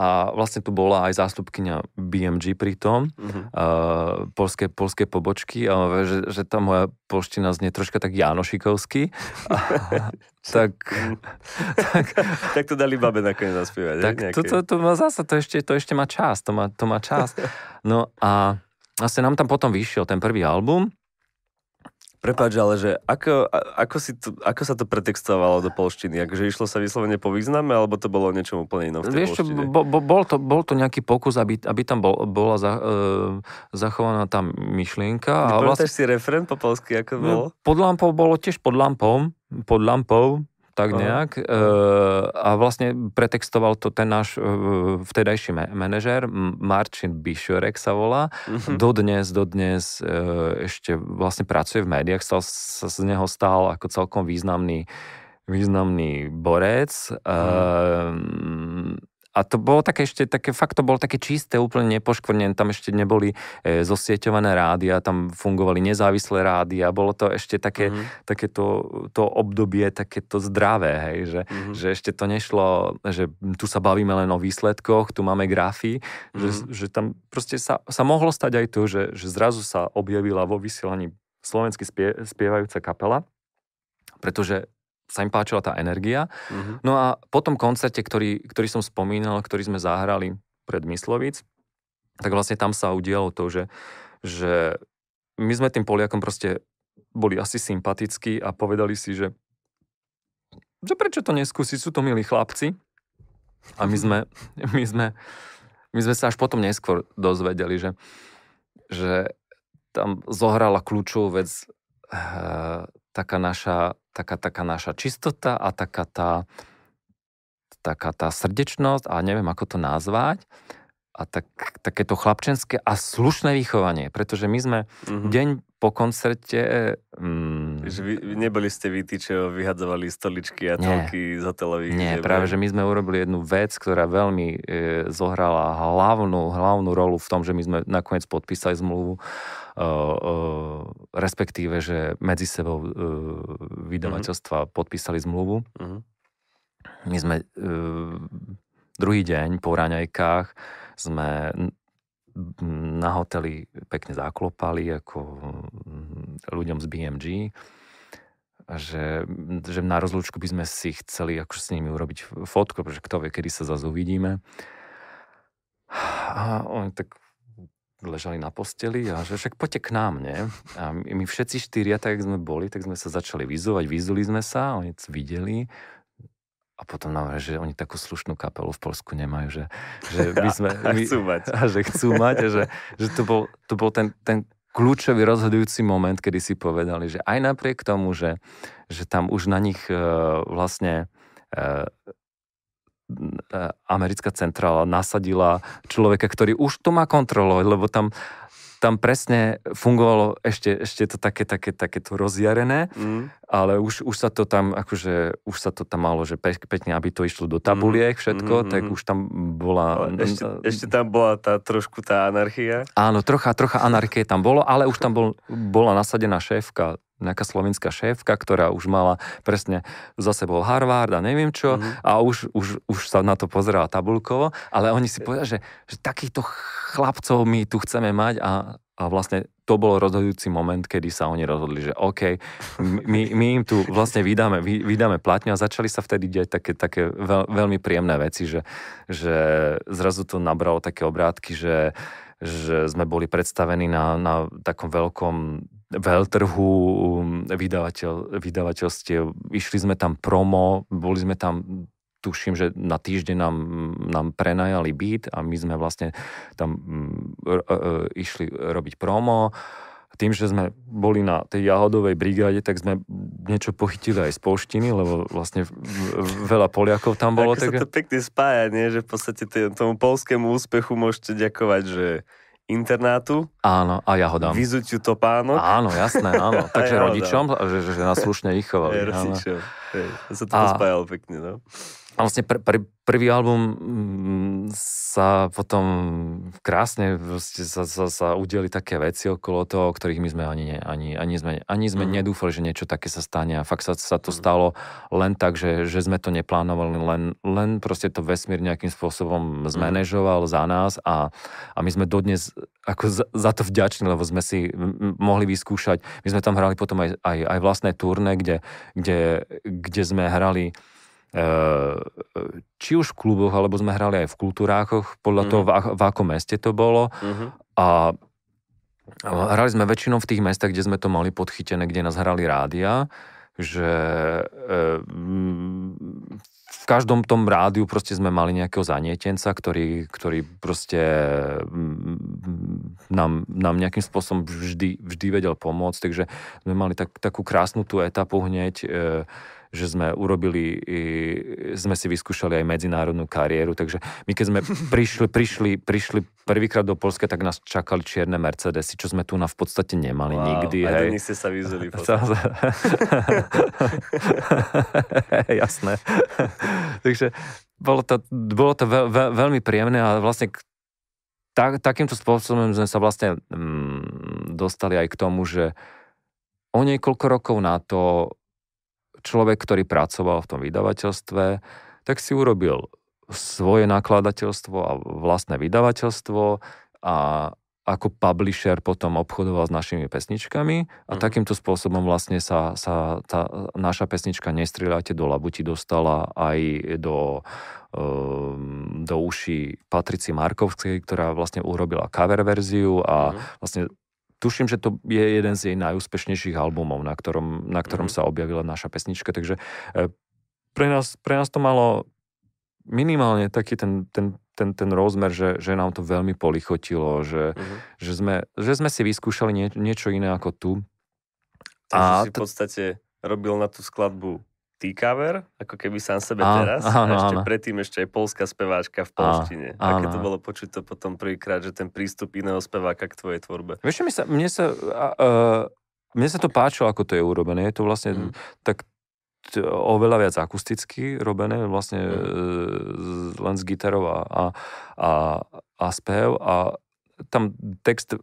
a vlastne tu bola aj zástupkynia BMG pri tom, uh-huh. uh, polské, polské pobočky, a že, že tá moja polština znie troška tak Janošikovsky. tak, tak, tak to dali babe nakoniec zaspievať. Tak to, to, to, má zasa, to ešte, to ešte má čas, to má, to má čas. No a vlastne nám tam potom vyšiel ten prvý album Prepač, ale že ako, ako, si to, ako sa to pretextovalo do polštiny? Akože išlo sa vyslovene po význame, alebo to bolo niečo úplne inom v tej Vieš čo, bo, bo, bol, to, bol to nejaký pokus, aby, aby tam bol, bola za, e, zachovaná tá myšlienka. Nepamätáš vlastne, si referent po polsky, ako bolo? Pod lampou bolo tiež pod lampou, pod lampou, tak nejak. Uh, a vlastne pretextoval to ten náš uh, vtedajší manažer, Marcin Bišorek sa volá. Uh-huh. Dodnes, dodnes uh, ešte vlastne pracuje v médiách, stal, sa z neho stal ako celkom významný významný borec. Uh, a to bolo také ešte, také, fakt to bolo také čisté, úplne nepoškvrnené, tam ešte neboli e, zosieťované rádia, tam fungovali nezávislé rádia, bolo to ešte také, mm-hmm. také to, to obdobie, také to zdravé, hej, že, mm-hmm. že ešte to nešlo, že tu sa bavíme len o výsledkoch, tu máme grafy, mm-hmm. že, mhm. že tam proste sa, sa mohlo stať aj to, že, že zrazu sa objavila vo vysielaní slovensky spie, spievajúca kapela, pretože sa im páčila tá energia. Mm-hmm. No a po tom koncerte, ktorý, ktorý som spomínal, ktorý sme zahrali pred Myslovic, tak vlastne tam sa udialo to, že, že my sme tým Poliakom proste boli asi sympatickí a povedali si, že, že prečo to neskúsiť, sú to milí chlapci. A my sme, my sme, my sme sa až potom neskôr dozvedeli, že, že tam zohrala kľúčovú vec uh, taká naša taká, taká naša čistota a taká tá, taká tá srdečnosť a neviem, ako to nazvať a tak, takéto chlapčenské a slušné vychovanie, pretože my sme mm-hmm. deň po koncerte... Mm, že vy, neboli ste vy tí, čo vyhadzovali stoličky a telky za televízie? Nie, práve, že my sme urobili jednu vec, ktorá veľmi e, zohrala hlavnú, hlavnú rolu v tom, že my sme nakoniec podpísali zmluvu respektíve, že medzi sebou vydavateľstva mm-hmm. podpísali zmluvu. Mm-hmm. My sme druhý deň po raňajkách sme na hoteli pekne zaklopali ako ľuďom z BMG že, že na rozlúčku by sme si chceli akože s nimi urobiť fotku, pretože kto vie, kedy sa zase uvidíme. A oni tak ležali na posteli a že však poďte k nám, nie? A my všetci štyria, tak jak sme boli, tak sme sa začali vyzovať, vyzuli sme sa, oni videli a potom nám že oni takú slušnú kapelu v Polsku nemajú, že, že my sme... My, a chcú mať. A že chcú mať, a že, že to bol, to bol ten, ten kľúčový rozhodujúci moment, kedy si povedali, že aj napriek tomu, že, že tam už na nich uh, vlastne E, americká centrála nasadila človeka, ktorý už to má kontrolovať, lebo tam tam presne fungovalo ešte, ešte to také, také, také to rozjarené, mm. ale už, už sa to tam, akože, už sa to tam malo, že pekne, aby to išlo do tabuliek mm. všetko, mm. tak už tam bola... Ešte, ešte tam bola tá trošku tá anarchia? Áno, trocha, trocha anarchie tam bolo, ale už tam bol, bola nasadená šéfka nejaká slovenská šéfka, ktorá už mala presne za sebou Harvard a neviem čo mm-hmm. a už, už, už sa na to pozerala tabulkovo, ale oni si povedali, že, že takýchto chlapcov my tu chceme mať a, a vlastne to bol rozhodujúci moment, kedy sa oni rozhodli, že OK, my, my im tu vlastne vydáme, vydáme platňu a začali sa vtedy diať také, také veľ, veľmi príjemné veci, že, že zrazu to nabralo také obrátky, že, že sme boli predstavení na, na takom veľkom veľtrhu vydavateľ, vydavateľstiev. Išli sme tam promo, boli sme tam tuším, že na týždeň nám, nám prenajali byt a my sme vlastne tam r- r- išli robiť promo. Tým, že sme boli na tej jahodovej brigáde, tak sme niečo pochytili aj z polštiny, lebo vlastne veľa Poliakov tam bolo. Ako tak... sa to pekne spája, nie? že v podstate tomu polskému úspechu môžete ďakovať, že internátu. Áno, a ja ho dám. Vyzuťu topánok. Áno, jasné, áno. Takže ja rodičom, že, že, že nás slušne vychovali. Aj rodičom. Hej, sa to a, pekne, no. A vlastne pr- pr- prvý album mm, sa potom krásne sa, sa, sa udeli také veci okolo toho, o ktorých my sme ani, ani, ani sme, ani sme mm. nedúfali, že niečo také sa stane a fakt sa, sa to mm. stalo len tak, že, že sme to neplánovali, len, len proste to vesmír nejakým spôsobom mhm. zmanéžoval za nás a, a my sme dodnes ako za, za to vďační, lebo sme si mohli vyskúšať. My sme tam hrali potom aj, aj, aj vlastné turné, kde, kde, kde sme hrali či už v kluboch, alebo sme hrali aj v kultúrákoch, podľa mm. toho, v, v akom meste to bolo. Mm-hmm. A hrali sme väčšinou v tých mestách, kde sme to mali podchytené, kde nás hrali rádia, že eh, v každom tom rádiu proste sme mali nejakého zanietenca, ktorý, ktorý proste nám, nám nejakým spôsobom vždy, vždy vedel pomôcť, takže sme mali tak, takú krásnu tú etapu hneď, eh, že sme urobili, sme si vyskúšali aj medzinárodnú kariéru, takže my keď sme prišli, prišli, prišli prvýkrát do Polska, tak nás čakali čierne Mercedesy, čo sme tu na v podstate nemali wow, nikdy. Aj hej. ste sa vyzeli. Jasné. takže bolo to, bolo to veľ, veľ, veľmi príjemné a vlastne tak, takýmto spôsobom sme sa vlastne mm, dostali aj k tomu, že o niekoľko rokov na to človek, ktorý pracoval v tom vydavateľstve, tak si urobil svoje nakladateľstvo a vlastné vydavateľstvo a ako publisher potom obchodoval s našimi pesničkami a mm. takýmto spôsobom vlastne sa, sa tá naša pesnička Nestrieľajte do labuti dostala aj do, um, do uší Patrici Markovskej, ktorá vlastne urobila cover verziu a mm. vlastne tuším, že to je jeden z jej najúspešnejších albumov, na ktorom, na ktorom mm. sa objavila naša pesnička, takže e, pre nás, pre nás to malo minimálne taký ten, ten ten, ten rozmer, že, že nám to veľmi polichotilo, že, uh-huh. že, sme, že sme si vyskúšali nie, niečo iné ako tu. Takže a si v podstate robil na tú skladbu T-cover, ako keby sám sebe á, teraz. Áno, a ešte áno. predtým ešte aj polská speváčka v polštine. Á, Aké to bolo počuť to potom prvýkrát, že ten prístup iného speváka k tvojej tvorbe? Vieš, mne sa, mne sa, uh, mne sa to páčilo, ako to je urobené. Je to vlastne mm. tak oveľa viac akusticky robené, vlastne mm. len s gitarou a, a, a, a spev a tam text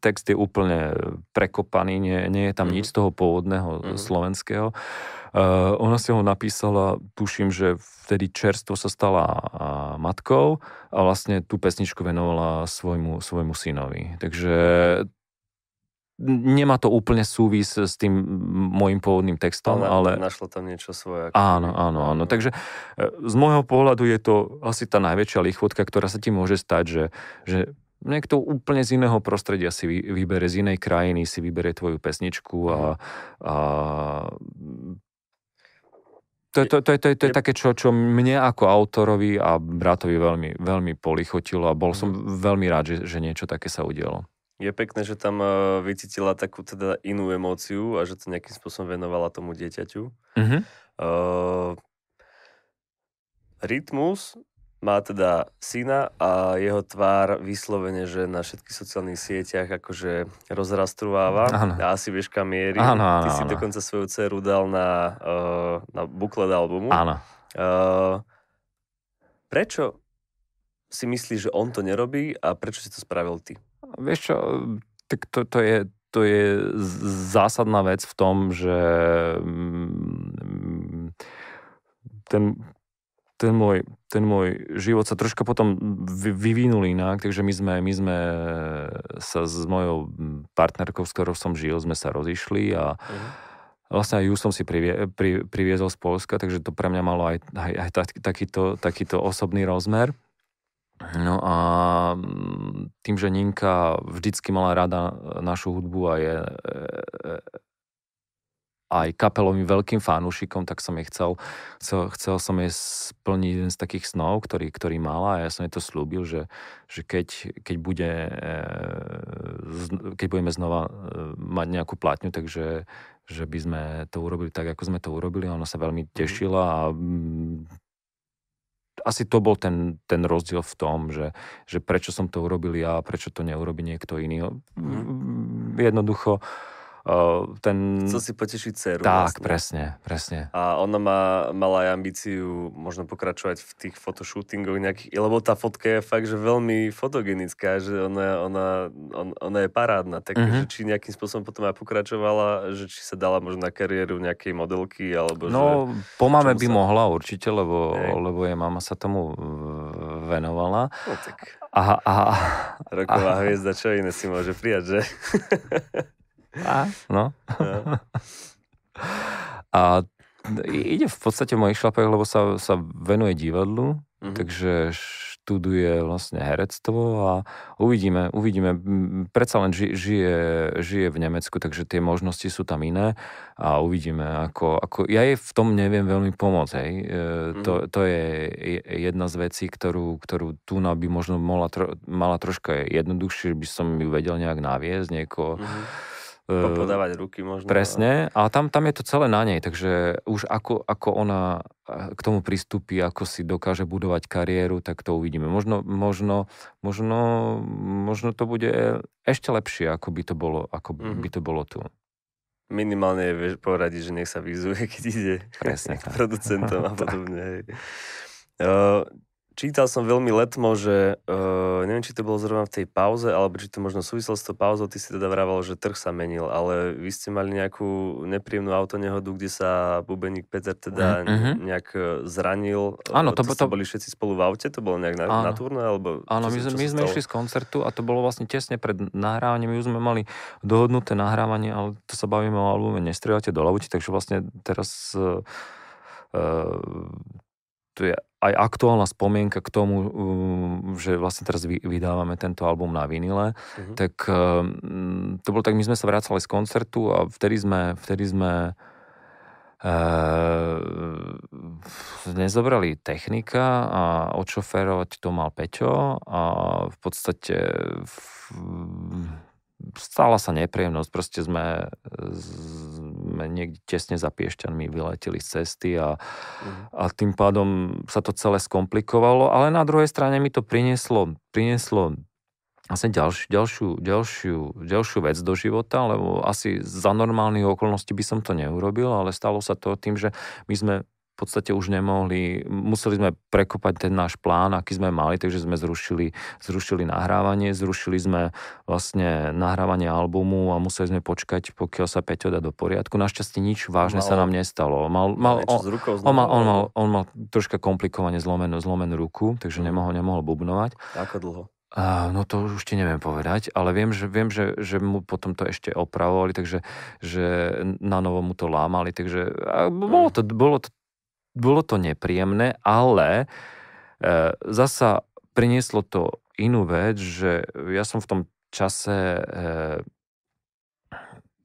text je úplne prekopaný, nie, nie je tam mm. nič z toho pôvodného mm. slovenského. Uh, ona si ho napísala, tuším, že vtedy čerstvo sa stala matkou a vlastne tú pesničku venovala svojmu, svojmu synovi. Takže nemá to úplne súvis s tým môjim pôvodným textom, ale... ale... Našlo tam niečo svoje. Áno, áno, áno. Takže e, z môjho pohľadu je to asi tá najväčšia lichotka, ktorá sa ti môže stať, že, že niekto úplne z iného prostredia si vybere, z inej krajiny si vybere tvoju pesničku a, a to, to, to, to, to je také, čo, čo mne ako autorovi a bratovi veľmi, veľmi polichotilo a bol som mhm. veľmi rád, že, že niečo také sa udialo je pekné, že tam uh, vycítila takú teda inú emóciu a že to nejakým spôsobom venovala tomu dieťaťu. Mm-hmm. Uh, rytmus má teda syna a jeho tvár vyslovene, že na všetkých sociálnych sieťach akože rozrastrúváva. A asi vieš, kam mierí. Áno, áno, Ty si áno. dokonca svoju dceru dal na, uh, na buklet albumu. Áno. Uh, prečo si myslíš, že on to nerobí a prečo si to spravil ty? Vieš čo, tak to, to, je, to je zásadná vec v tom, že mm, ten, ten, môj, ten môj život sa troška potom vyvinul inak, takže my sme, my sme sa s mojou partnerkou, s ktorou som žil, sme sa rozišli a uh-huh. vlastne aj ju som si privie, pri, priviezol z Polska, takže to pre mňa malo aj, aj, aj takýto, takýto osobný rozmer. No a tým, že Ninka vždycky mala rada našu hudbu a je e, e, aj kapelovým veľkým fanúšikom, tak som jej chcel, chcel, chcel som jej splniť jeden z takých snov, ktorý, ktorý mala a ja som jej to slúbil, že, že keď, keď, bude, e, keď budeme znova mať nejakú platňu, takže že by sme to urobili tak, ako sme to urobili. Ona sa veľmi mhm. tešila a mm, asi to bol ten, ten rozdiel v tom, že, že prečo som to urobil ja a prečo to neurobi niekto iný. Mm. Jednoducho ten... Chcel si potešiť dceru. Tak, vlastne. presne, presne. A ona má, mala aj ambíciu možno pokračovať v tých fotoshootingoch nejakých, lebo tá fotka je fakt, že veľmi fotogenická, že ona, ona, on, ona je parádna, tak mm-hmm. že či nejakým spôsobom potom aj pokračovala, že či sa dala možno na kariéru nejakej modelky, alebo No, že, po mame by sa... mohla určite, lebo, lebo jej mama sa tomu venovala. No tak. Aha, aha. Roková aha. hviezda, čo iné si môže prijať, že? A, no. A ide v podstate v mojich šlapách, lebo sa, sa venuje divadlu, mm-hmm. takže študuje vlastne herectvo a uvidíme, uvidíme. Predsa len ži, žije, žije v Nemecku, takže tie možnosti sú tam iné a uvidíme, ako, ako ja jej v tom neviem veľmi pomôcť, hej. Mm-hmm. To, to je jedna z vecí, ktorú, ktorú tu by možno mala, tro, mala troška jednoduchšie, by som ju vedel nejak naviesť, niekoho mm-hmm Popodávať ruky možno. Presne, a tam, tam je to celé na nej, takže už ako, ako ona k tomu pristúpi, ako si dokáže budovať kariéru, tak to uvidíme. Možno, možno, možno, možno to bude ešte lepšie, ako by to bolo, ako mm-hmm. by to bolo tu. Minimálne je poradiť, že nech sa vyzuje, keď ide Presne, k producentom a podobne. Čítal som veľmi letmo, že uh, neviem, či to bolo zrovna v tej pauze, alebo či to možno súviselo s tou pauzou, ty si teda vravel, že trh sa menil, ale vy ste mali nejakú nepríjemnú autonehodu, kde sa bubeník Peter teda mm-hmm. nejak e, zranil. Áno, to, to, to, boli všetci spolu v aute, to bolo nejak na, na turné, alebo... Áno, my, sme, my sme išli z koncertu a to bolo vlastne tesne pred nahrávaním, my už sme mali dohodnuté nahrávanie, ale to sa bavíme o albume Nestrieľate do lavuti, takže vlastne teraz uh, tu je aj aktuálna spomienka k tomu, um, že vlastne teraz vydávame tento album na vinile, uh-huh. tak um, to bolo tak, my sme sa vracali z koncertu a vtedy sme, vtedy sme uh, nezobrali technika a odšoferovať to mal Peťo a v podstate v, stala sa nepríjemnosť, proste sme, sme niekde tesne za Piešťanmi vyleteli z cesty a, mm. a tým pádom sa to celé skomplikovalo, ale na druhej strane mi to prinieslo, prinieslo asi ďalšiu, ďalšiu, ďalšiu, ďalšiu vec do života, lebo asi za normálnych okolností by som to neurobil, ale stalo sa to tým, že my sme v podstate už nemohli, museli sme prekopať ten náš plán, aký sme mali, takže sme zrušili, zrušili nahrávanie, zrušili sme vlastne nahrávanie albumu a museli sme počkať, pokiaľ sa Peťo dá do poriadku. Našťastie nič vážne mal, sa nám nestalo. Mal, mal, on, on, mal, on, mal, on mal troška komplikovane zlomenú, zlomenú ruku, takže mm. nemohol, nemohol bubnovať. Ako dlho? Uh, no to už ti neviem povedať, ale viem, že, viem, že, že mu potom to ešte opravovali, takže že na novo mu to lámali, takže bolo to, bolo to bolo to nepríjemné, ale e, zasa prinieslo to inú vec, že ja som v tom čase e,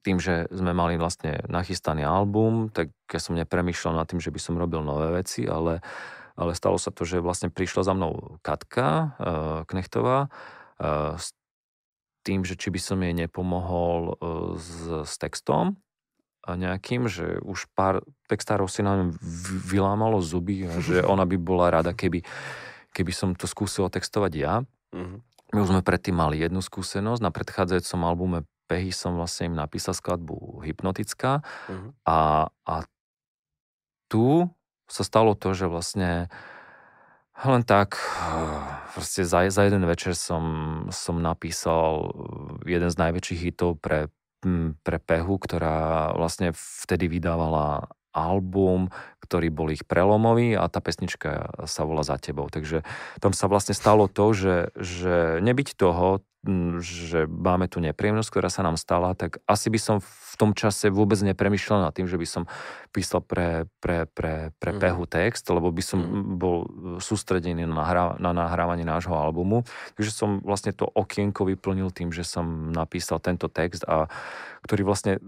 tým, že sme mali vlastne nachystaný album, tak ja som nepremýšľal nad tým, že by som robil nové veci, ale, ale stalo sa to, že vlastne prišla za mnou Katka e, Knechtová e, s tým, že či by som jej nepomohol e, s, s textom nejakým, že už pár textárov si nám vylámalo zuby a že ona by bola rada, keby, keby som to skúsil textovať ja. Mm-hmm. My už sme predtým mali jednu skúsenosť. Na predchádzajúcom albume Pehy som vlastne im napísal skladbu Hypnotická mm-hmm. a, a tu sa stalo to, že vlastne len tak, proste za, za jeden večer som, som napísal jeden z najväčších hitov pre pre Pehu, ktorá vlastne vtedy vydávala album, ktorý bol ich prelomový a tá pesnička sa volá Za tebou. Takže tam sa vlastne stalo to, že, že nebyť toho, že máme tu nepríjemnosť, ktorá sa nám stala, tak asi by som v tom čase vôbec nepremýšľal nad tým, že by som písal pre, pre, pre, pre mm. Pehu text, lebo by som mm. bol sústredený na, nahrá, na nahrávanie nášho albumu. Takže som vlastne to okienko vyplnil tým, že som napísal tento text, a, ktorý vlastne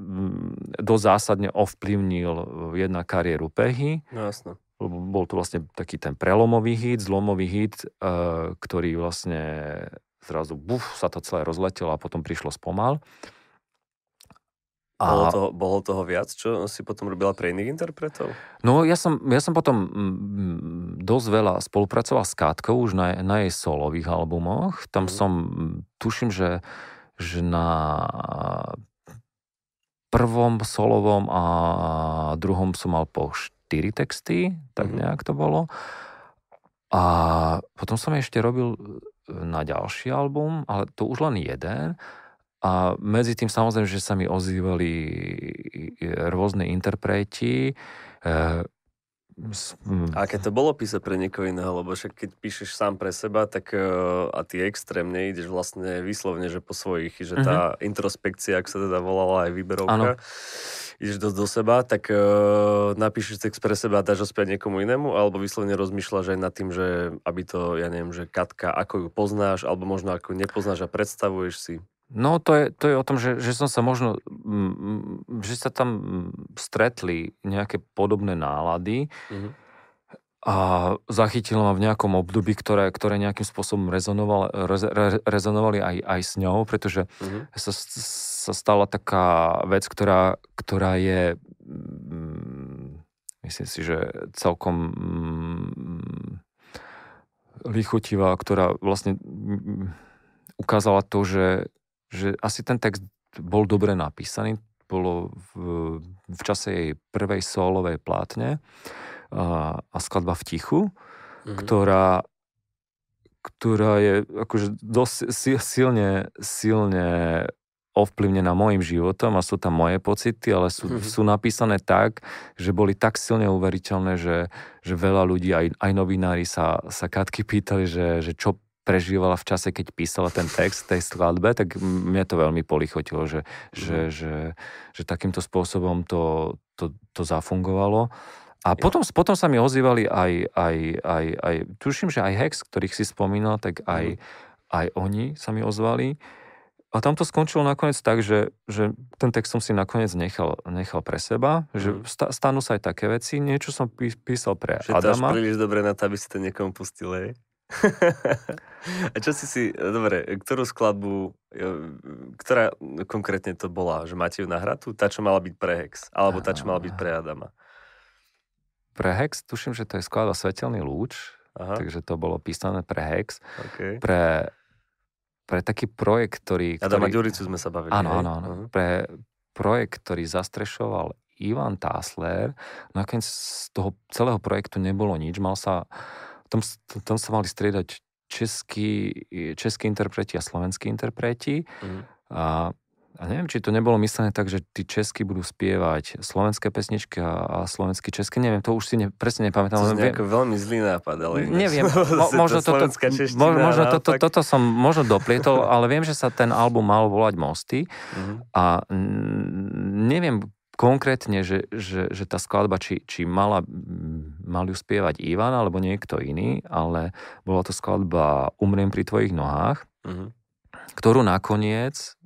dosť zásadne ovplyvnil jedna kariéru Pehy. No jasno bol to vlastne taký ten prelomový hit, zlomový hit, uh, ktorý vlastne zrazu buf, sa to celé rozletelo a potom prišlo spomal. A... Bolo, toho, bolo toho viac, čo si potom robila pre iných interpretov? No ja som, ja som potom mm, dosť veľa spolupracoval s Kátkou už na, na jej solových albumoch. Tam mm. som, tuším, že, že na prvom solovom a druhom som mal po štyri texty, tak mm. nejak to bolo. A potom som ešte robil na ďalší album, ale to už len jeden. A medzi tým samozrejme, že sa mi ozývali rôzne interpreti. Eh, a keď to bolo písať pre niekoho iného, lebo však keď píšeš sám pre seba, tak uh, a ty extrémne ideš vlastne vyslovne, že po svojich, že tá uh-huh. introspekcia, ak sa teda volala aj výberovka, ano ideš dosť do seba, tak uh, napíšeš text pre seba a dáš ho späť niekomu inému, alebo vyslovene rozmýšľaš aj nad tým, že aby to, ja neviem, že Katka, ako ju poznáš, alebo možno ako nepoznáš a predstavuješ si. No to je, to je o tom, že, že som sa možno, že sa tam stretli nejaké podobné nálady. Mm-hmm. a zachytilo ma v nejakom období, ktoré, ktoré nejakým spôsobom rezonovali, re, re, rezonovali aj, aj s ňou, pretože mm-hmm. sa, sa stala taká vec, ktorá, ktorá je mm, myslím si, že celkom mm, lichotivá, ktorá vlastne mm, ukázala to, že, že asi ten text bol dobre napísaný, bolo v, v čase jej prvej solovej plátne a, a skladba v tichu, mm-hmm. ktorá, ktorá je akože dosť silne, silne ovplyvnená môjim životom a sú tam moje pocity, ale sú, mm-hmm. sú napísané tak, že boli tak silne uveriteľné, že, že veľa ľudí, aj, aj novinári sa, sa Katky pýtali, že, že čo prežívala v čase, keď písala ten text tej skladbe, tak mne to veľmi polichotilo, že, mm-hmm. že, že, že takýmto spôsobom to, to, to zafungovalo. A potom, potom sa mi ozývali aj, aj, aj, aj, tuším, že aj Hex, ktorých si spomínal, tak aj, mm. aj oni sa mi ozvali. A tam to skončilo nakoniec tak, že, že ten text som si nakoniec nechal, nechal pre seba, že sta, stanú sa aj také veci. Niečo som pí, písal pre že Adama. Že príliš dobre na to, aby si to niekomu pustil, hej? A čo si si, dobre, ktorú skladbu, ktorá konkrétne to bola? Že máte ju nahratu? Tá, čo mala byť pre Hex? Alebo tá, čo mala byť pre Adama? pre Hex, tuším, že to je skladba Svetelný lúč, Aha. takže to bolo písané pre Hex. Okay. Pre, pre taký projekt, ktorý... Adama ktorý... Ďuricu sme sa bavili. Áno, áno, áno. Uh-huh. Pre projekt, ktorý zastrešoval Ivan Tásler, nakoniec z toho celého projektu nebolo nič. Mal sa, tam, tam sa mali striedať českí, českí interpreti a slovenskí interpreti. Uh-huh. A a neviem, či to nebolo myslené tak, že tí česky budú spievať slovenské pesničky a, a slovenské české, neviem, to už si ne, presne nepamätám. To je veľmi zlý nápad, ale... Neviem, mo, možno, toto, mo, možno toto, toto som možno doplietol, ale viem, že sa ten album mal volať Mosty uh-huh. a neviem konkrétne, že, že, že tá skladba, či, či mala, mal ju spievať Ivan alebo niekto iný, ale bola to skladba Umriem pri tvojich nohách, uh-huh. ktorú nakoniec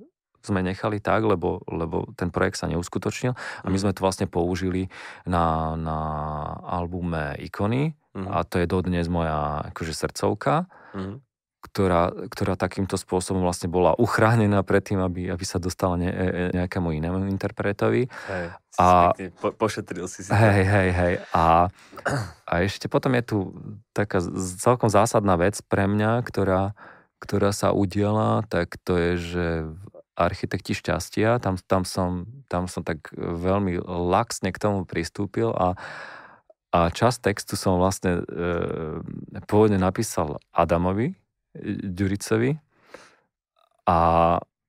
sme nechali tak, lebo, lebo ten projekt sa neuskutočnil a my mhm. sme to vlastne použili na, na albume Ikony mm. a to je dodnes moja akože srdcovka, mm. ktorá, ktorá takýmto spôsobom vlastne bola uchránená pred tým, aby, aby sa dostala ne, e, e, nejakému inému interpretovi. Hej, a, po, pošetril si si Hej, hej, hej. A, a ešte potom je tu taká celkom zásadná vec pre mňa, ktorá, ktorá sa udiela, tak to je, že architekti šťastia, tam, tam, som, tam som tak veľmi laxne k tomu pristúpil a, a časť textu som vlastne e, pôvodne napísal Adamovi, Ďuricovi. A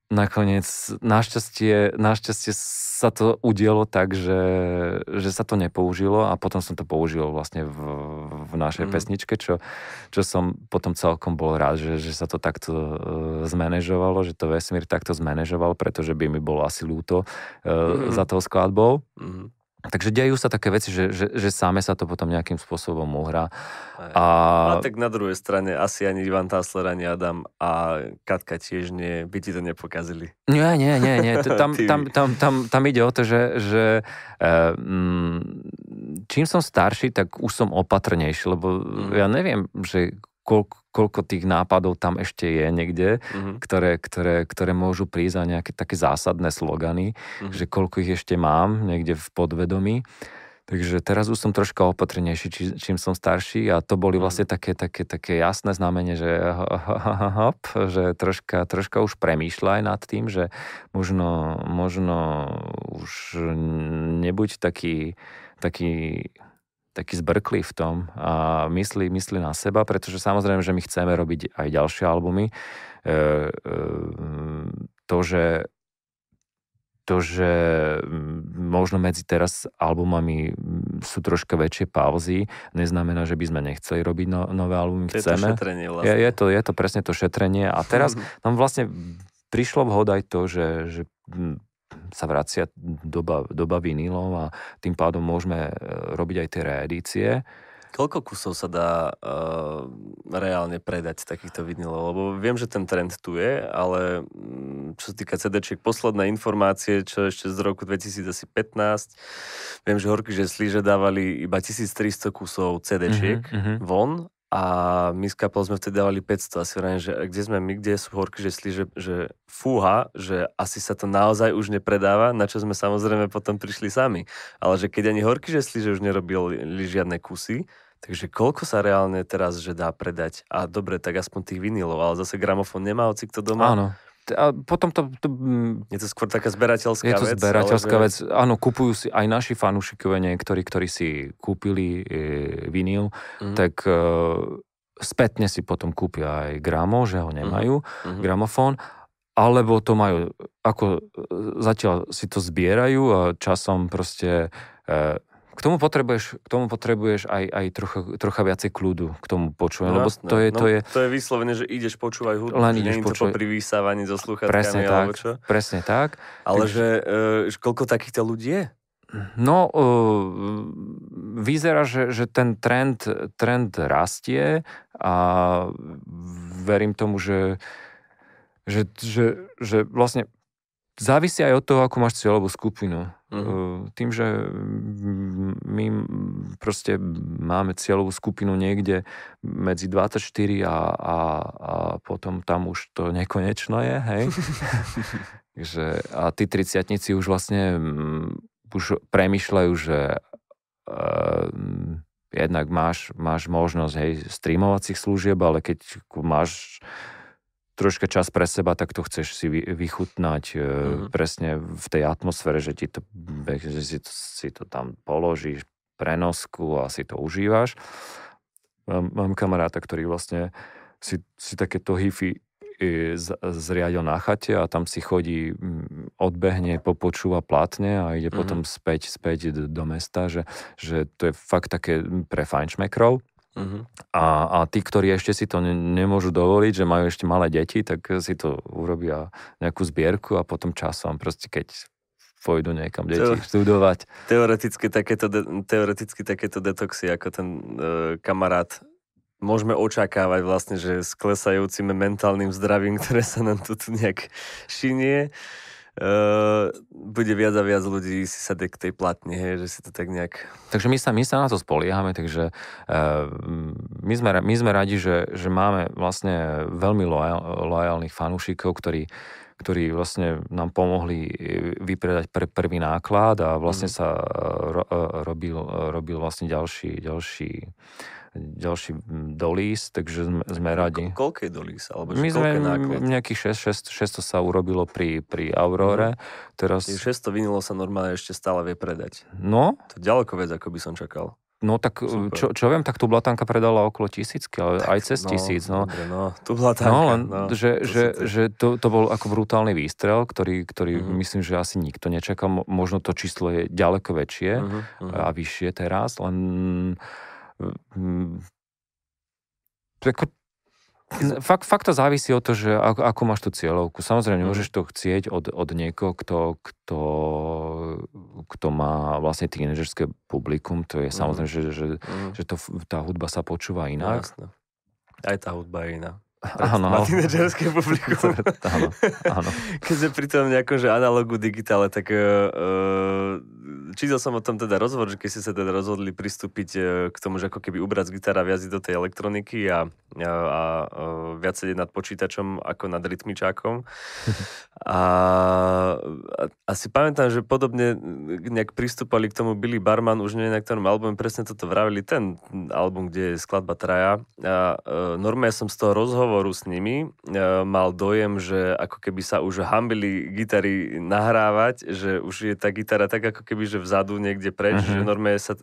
nakoniec našťastie, našťastie sa to udialo tak, že, že sa to nepoužilo a potom som to použil vlastne v, v našej mm. pesničke, čo, čo som potom celkom bol rád, že, že sa to takto uh, zmanéžovalo, že to vesmír takto zmanéžoval, pretože by mi bolo asi ľúto uh, mm. za tou skladbou. Mm. Takže dejú sa také veci, že, že, že sáme sa to potom nejakým spôsobom uhrá. A... a tak na druhej strane asi ani Ivan Tásler, ani Adam a Katka tiež nie, by ti to nepokazili. Nie, nie, nie, nie. Tam, tam, tam, tam, tam ide o to, že, že um, čím som starší, tak už som opatrnejší, lebo mm. ja neviem, že koľko, koľko tých nápadov tam ešte je niekde, mm-hmm. ktoré, ktoré, ktoré môžu prísť a nejaké také zásadné slogany, mm-hmm. že koľko ich ešte mám niekde v podvedomí. Takže teraz už som troška opatrnejší, či, čím som starší a to boli mhm. vlastne také, také, také jasné znamenie, že hop, že troška, troška už premýšľa aj nad tým, že možno, možno už nebuď taký, taký taký zbrklý v tom a myslí, myslí na seba, pretože samozrejme, že my chceme robiť aj ďalšie albumy. E, e, to, že to, že možno medzi teraz albumami sú troška väčšie pauzy, neznamená, že by sme nechceli robiť no, nové albumy. Je Chceme. to šetrenie vlastne. Je, je, to, je to presne to šetrenie a teraz nám vlastne prišlo vhod aj to, že, že sa vracia doba, doba vinilov a tým pádom môžeme e, robiť aj tie reedície. Koľko kusov sa dá uh, reálne predať takýchto vinilov? Lebo viem, že ten trend tu je, ale um, čo sa týka cd posledné informácie, čo ešte z roku 2015, viem, že Horky že slíže dávali iba 1300 kusov cd mm-hmm. von a my s kapel sme vtedy dávali 500 asi vrajím, že kde sme my, kde sú horky žesli, že, že fúha, že asi sa to naozaj už nepredáva, na čo sme samozrejme potom prišli sami. Ale že keď ani horky žesli, že už nerobili žiadne kusy, takže koľko sa reálne teraz že dá predať? A dobre, tak aspoň tých vinilov, ale zase gramofón nemá hoci kto doma. Áno, a potom to, to... Je to skôr taká zberateľská vec? Je to vec, zberateľská vec. Že... Áno, kupujú si aj naši fanúšikovia niektorí, ktorí si kúpili e, vinyl, mm. tak e, spätne si potom kúpia aj gramo, že ho nemajú, mm. gramofón, alebo to majú, ako e, zatiaľ si to zbierajú a časom proste e, k tomu potrebuješ, k tomu potrebuješ aj, aj trocha, trocha viacej kľudu k tomu počúvať, no, lebo to je, no, to je... To je vyslovene, že ideš počúvať hudbu, len ideš počúvať. pri vysávaní so sluchatkami, presne tak, čo? Presne tak. Ale Takže... že, uh, koľko takýchto ľudí je? No, uh, vyzerá, že, že ten trend, trend rastie a verím tomu, že, že, že, že vlastne závisí aj od toho, ako máš cieľovú skupinu. Uh-huh. Tým, že my proste máme cieľovú skupinu niekde medzi 24 a, a, a potom tam už to nekonečno je, hej. že, a tí triciatnici už vlastne už premyšľajú, že uh, jednak máš, máš možnosť hej, streamovacích služieb, ale keď máš troška čas pre seba, tak to chceš si vychutnať mm-hmm. presne v tej atmosfére, že, ti to, že si, to, si to tam položíš, prenosku a si to užívaš. Mám, mám kamaráta, ktorý vlastne si, si takéto hifi e, zriadil na chate a tam si chodí, odbehne, popočúva platne a ide mm-hmm. potom späť, späť do, do mesta, že, že to je fakt také pre fajnšmekrov. Uh-huh. A, a tí, ktorí ešte si to ne, nemôžu dovoliť, že majú ešte malé deti, tak si to urobia nejakú zbierku a potom časom proste keď pôjdu niekam deti Teo, študovať. Teoreticky takéto, de, teoreticky takéto detoxy ako ten uh, kamarát môžeme očakávať vlastne, že s klesajúcim mentálnym zdravím, ktoré sa nám tu nejak šinie, uh, bude viac a viac ľudí si sa k tej platne, hej, že si to tak nejak... Takže my sa, my sa na to spoliehame, takže uh, my, sme, my sme radi, že, že máme vlastne veľmi lojál, lojálnych fanúšikov, ktorí ktorí vlastne nám pomohli vypredať pr- prvý náklad a vlastne mm. sa ro, robil, robil vlastne ďalší, ďalší ďalší dolís, takže sme, sme radi. Ko, koľko je dolís? Alebo My sme náklad? nejakých 6, 6, 600 sa urobilo pri, pri Aurore. Mm. Teraz... 600 vinilo sa normálne ešte stále vie predať. No. To je ďaleko vec, ako by som čakal. No tak, čo, čo viem, tak tu blatanka predala okolo tisícky, ale tak, aj cez no, tisíc. No, dobre, no tu blatanka. No, len, no, že, to že, že to, to bol ako brutálny výstrel, ktorý, ktorý uh-huh. myslím, že asi nikto nečakal. Možno to číslo je ďaleko väčšie uh-huh. a vyššie teraz, len ako, fakt, fakt to závisí od toho, že ako, ako máš tú cieľovku. Samozrejme, mm. môžeš to chcieť od, od niekoho, kto, kto, kto má vlastne tínežerské publikum. To je mm. samozrejme, že, že, mm. že to, tá hudba sa počúva inak. Jasne. Aj tá hudba je iná. Áno. Tínedžerské publikum. áno, áno. Keď sme pri tom nejakom, že analogu, digitále, tak uh, čítal som o tom teda rozhovor, že keď ste sa teda rozhodli pristúpiť uh, k tomu, že ako keby ubrať z gitara viac do tej elektroniky a, a, a uh, viac sedieť nad počítačom ako nad rytmičákom. a, a, a si pamätám, že podobne nejak pristúpali k tomu Billy Barman, už neviem na ktorom albume presne toto vravili, ten album, kde je skladba Traja. A uh, normálne som z toho rozhovor rozhovoru s nimi e, mal dojem, že ako keby sa už hambili gitary nahrávať, že už je tá gitara tak ako keby, že vzadu niekde preč, uh-huh. že normálne sa e,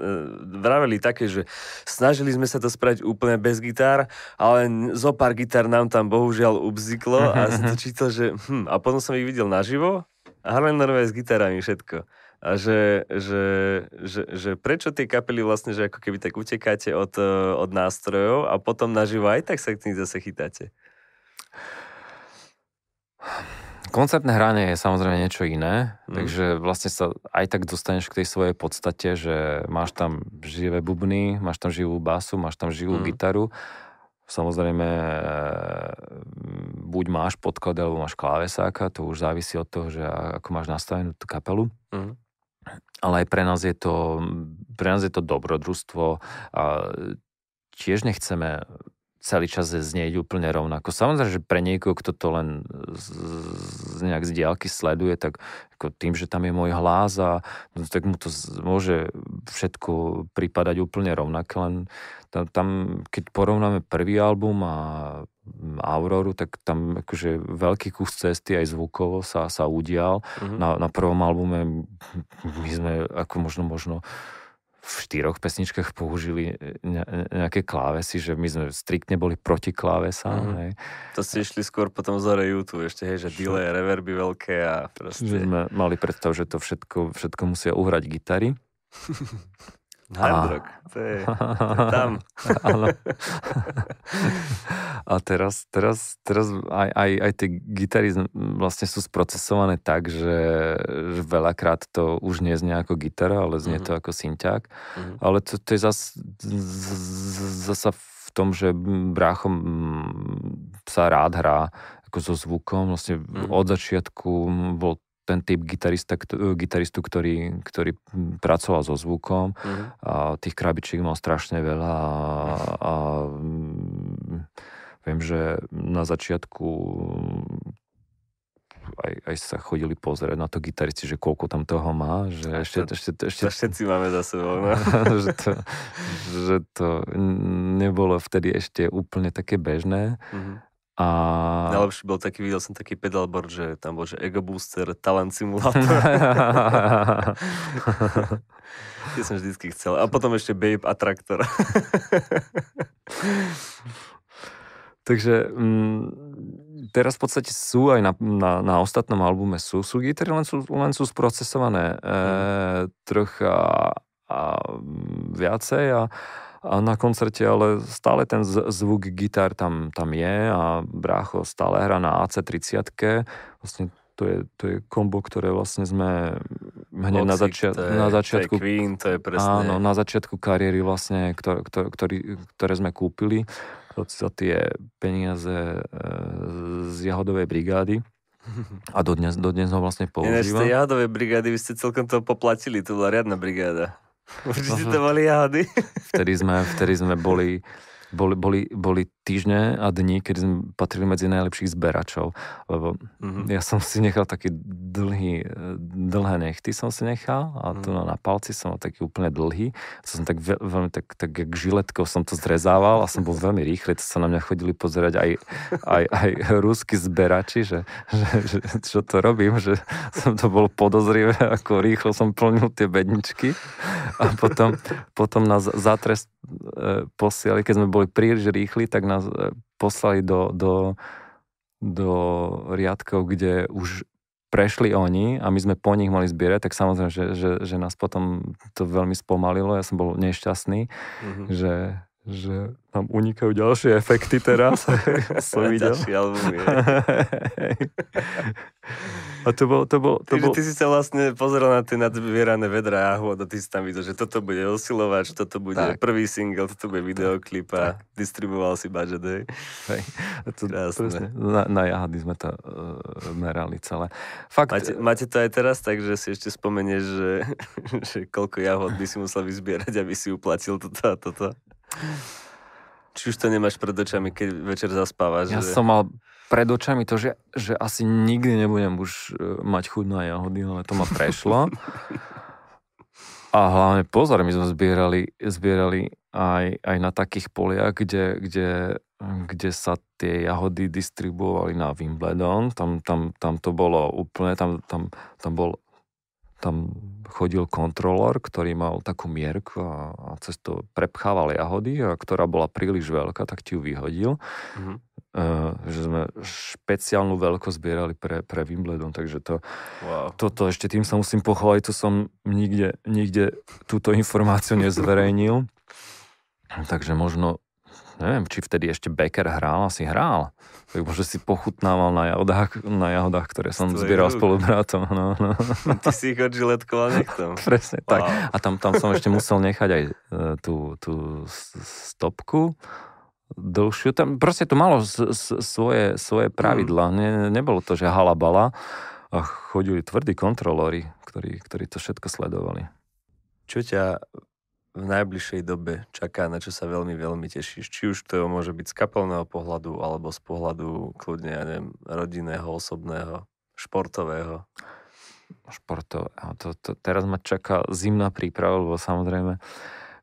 vraveli také, že snažili sme sa to spraviť úplne bez gitár, ale zo pár gitár nám tam bohužiaľ ubziklo uh-huh. a som to čítal, že hm, a potom som ich videl naživo a hrali normálne s gitarami všetko. A že, že, že, že prečo tie kapely vlastne, že ako keby tak utekáte od, e, od nástrojov a potom naživo aj tak sa k tým zase chytáte? koncertné hranie je samozrejme niečo iné, mm. takže vlastne sa aj tak dostaneš k tej svojej podstate, že máš tam živé bubny, máš tam živú basu, máš tam živú mm. gitaru. Samozrejme, e, buď máš podklad, alebo máš klávesáka, to už závisí od toho, že ako máš nastavenú tú kapelu. Mm. Ale aj pre nás je to, pre nás je to dobrodružstvo a tiež nechceme celý čas znieť úplne rovnako. Samozrejme, že pre niekoho, kto to len z, z, nejak z diálky sleduje, tak ako tým, že tam je môj hlas a no, tak mu to môže všetko pripadať úplne rovnaké, len tam, tam keď porovnáme prvý album a Auroru, tak tam akože veľký kus cesty aj zvukovo sa, sa udial. Mm-hmm. Na, na prvom albume my sme ako možno, možno v štyroch pesničkách použili ne, nejaké klávesy, že my sme striktne boli proti klávesám. Mm. Hej. To si išli skôr potom zore YouTube, ešte hej, že delay, reverby veľké a proste... Že sme mali predstav, že to všetko, všetko musia uhrať gitary. Hard rock, to je, to je tam. Áno. A teraz, teraz, teraz aj, aj, aj tie gitary vlastne sú sprocesované tak, že, že veľakrát to už nie znie ako gitara, ale znie mm-hmm. to ako synťák. Mm-hmm. Ale to, to je zase zasa v tom, že bráchom sa rád hrá ako so zvukom. Vlastne mm-hmm. od začiatku bol ten typ gitarista, gitaristu, ktorý, ktorý pracoval so zvukom mm. a tých krabičiek mal strašne veľa a, a viem, že na začiatku aj, aj sa chodili pozerať na to gitaristi, že koľko tam toho má, že ešte... ešte, ešte, ešte všetci máme za sebou, no. že, to, že to nebolo vtedy ešte úplne také bežné. Mm-hmm. A... Najlepší bol taký, videl som taký pedalboard, že tam bol, že Ego Booster, Talent Simulator. ja som vždycky chcel. A potom ešte Babe a Traktor. Takže mm, teraz v podstate sú aj na, na, na ostatnom albume sú, sú gitary, len sú, len sú sprocesované e, trocha a viacej a a na koncerte, ale stále ten zvuk gitár tam, tam je a brácho stále hrá na AC30. Vlastne to je, to je kombo, ktoré vlastne sme hneď Loxic, na, začiat, je, na začiatku... To je Queen, to je presne... Áno, na začiatku kariéry vlastne, ktor, ktor, ktorý, ktoré sme kúpili za tie peniaze e, z jahodovej brigády. A dodnes, dodnes ho vlastne používam. Ináč, z jahodovej brigády, vy ste celkom to poplatili, to bola riadna brigáda. Určite to boli jahody. Vtedy sme, vtedy sme boli boli, boli, boli týždne a dni, kedy sme patrili medzi najlepších zberačov, lebo mm-hmm. ja som si nechal taký dlhý, dlhé nechty som si nechal a mm-hmm. tu na, na palci som mal taký úplne dlhý. Som tak veľ, veľmi, tak, tak jak žiletkou som to zrezával a som bol veľmi rýchly, to sa na mňa chodili pozerať aj, aj, aj rúsky zberači, že, že, že, čo to robím, že som to bol podozrivé, ako rýchlo som plnil tie bedničky a potom, potom nás zatrest e, posiali, keď sme boli príliš rýchli, tak nás e, poslali do, do, do riadkov, kde už prešli oni a my sme po nich mali zbierať, tak samozrejme, že, že, že nás potom to veľmi spomalilo. Ja som bol nešťastný, mm-hmm. že, že tam unikajú ďalšie efekty teraz. som videl. Ďalší album. a to bol... To bol, to bol... Ty si sa vlastne pozeral na tie nadvierané vedra a ty si tam videl, že toto bude osilovač, toto bude tak. prvý single, toto bude videoklip a tak. distribuoval si budget, hej. hej. To, presne, na, na jahady sme to uh, merali celé. Fakt, máte, máte to aj teraz, takže si ešte spomenieš, že, že koľko jahod by si musel vyzbierať, aby si uplatil toto a toto? Či už to nemáš pred očami, keď večer zaspávaš? Ja že... som mal pred očami to, že, že asi nikdy nebudem už e, mať chuť na jahody, ale to ma prešlo. A hlavne pozor, my sme zbierali, zbierali aj, aj na takých poliach, kde, kde, kde sa tie jahody distribuovali na Wimbledon. Tam, tam, tam to bolo úplne, tam, tam, tam bol tam chodil kontrolór, ktorý mal takú mierku a, a cez to prepchával jahody, a ktorá bola príliš veľká, tak ti ju vyhodil. Mm-hmm. Uh, že sme špeciálnu veľkosť zbierali pre, pre Wimbledon, takže to, wow. toto ešte tým sa musím pochváliť, to som nikde, nikde túto informáciu nezverejnil. takže možno neviem, či vtedy ešte Becker hral, asi hral. Možno si pochutnával na jahodách, na jahodách ktoré som zbieral spolu bratom. No, no. Ty si ich odžiletkoval nechtom. Presne, wow. tak. A tam, tam som ešte musel nechať aj e, tú, tú stopku dlhšiu. Tam proste to malo svoje, svoje pravidla. Mm. Ne, nebolo to, že halabala. A chodili tvrdí kontrolóri, ktorí, ktorí to všetko sledovali. Čo ťa v najbližšej dobe čaká, na čo sa veľmi, veľmi tešíš? Či už to môže byť z kapelného pohľadu, alebo z pohľadu kľudne, ja neviem, rodinného, osobného, športového? Športového. To, to, teraz ma čaká zimná príprava, lebo samozrejme,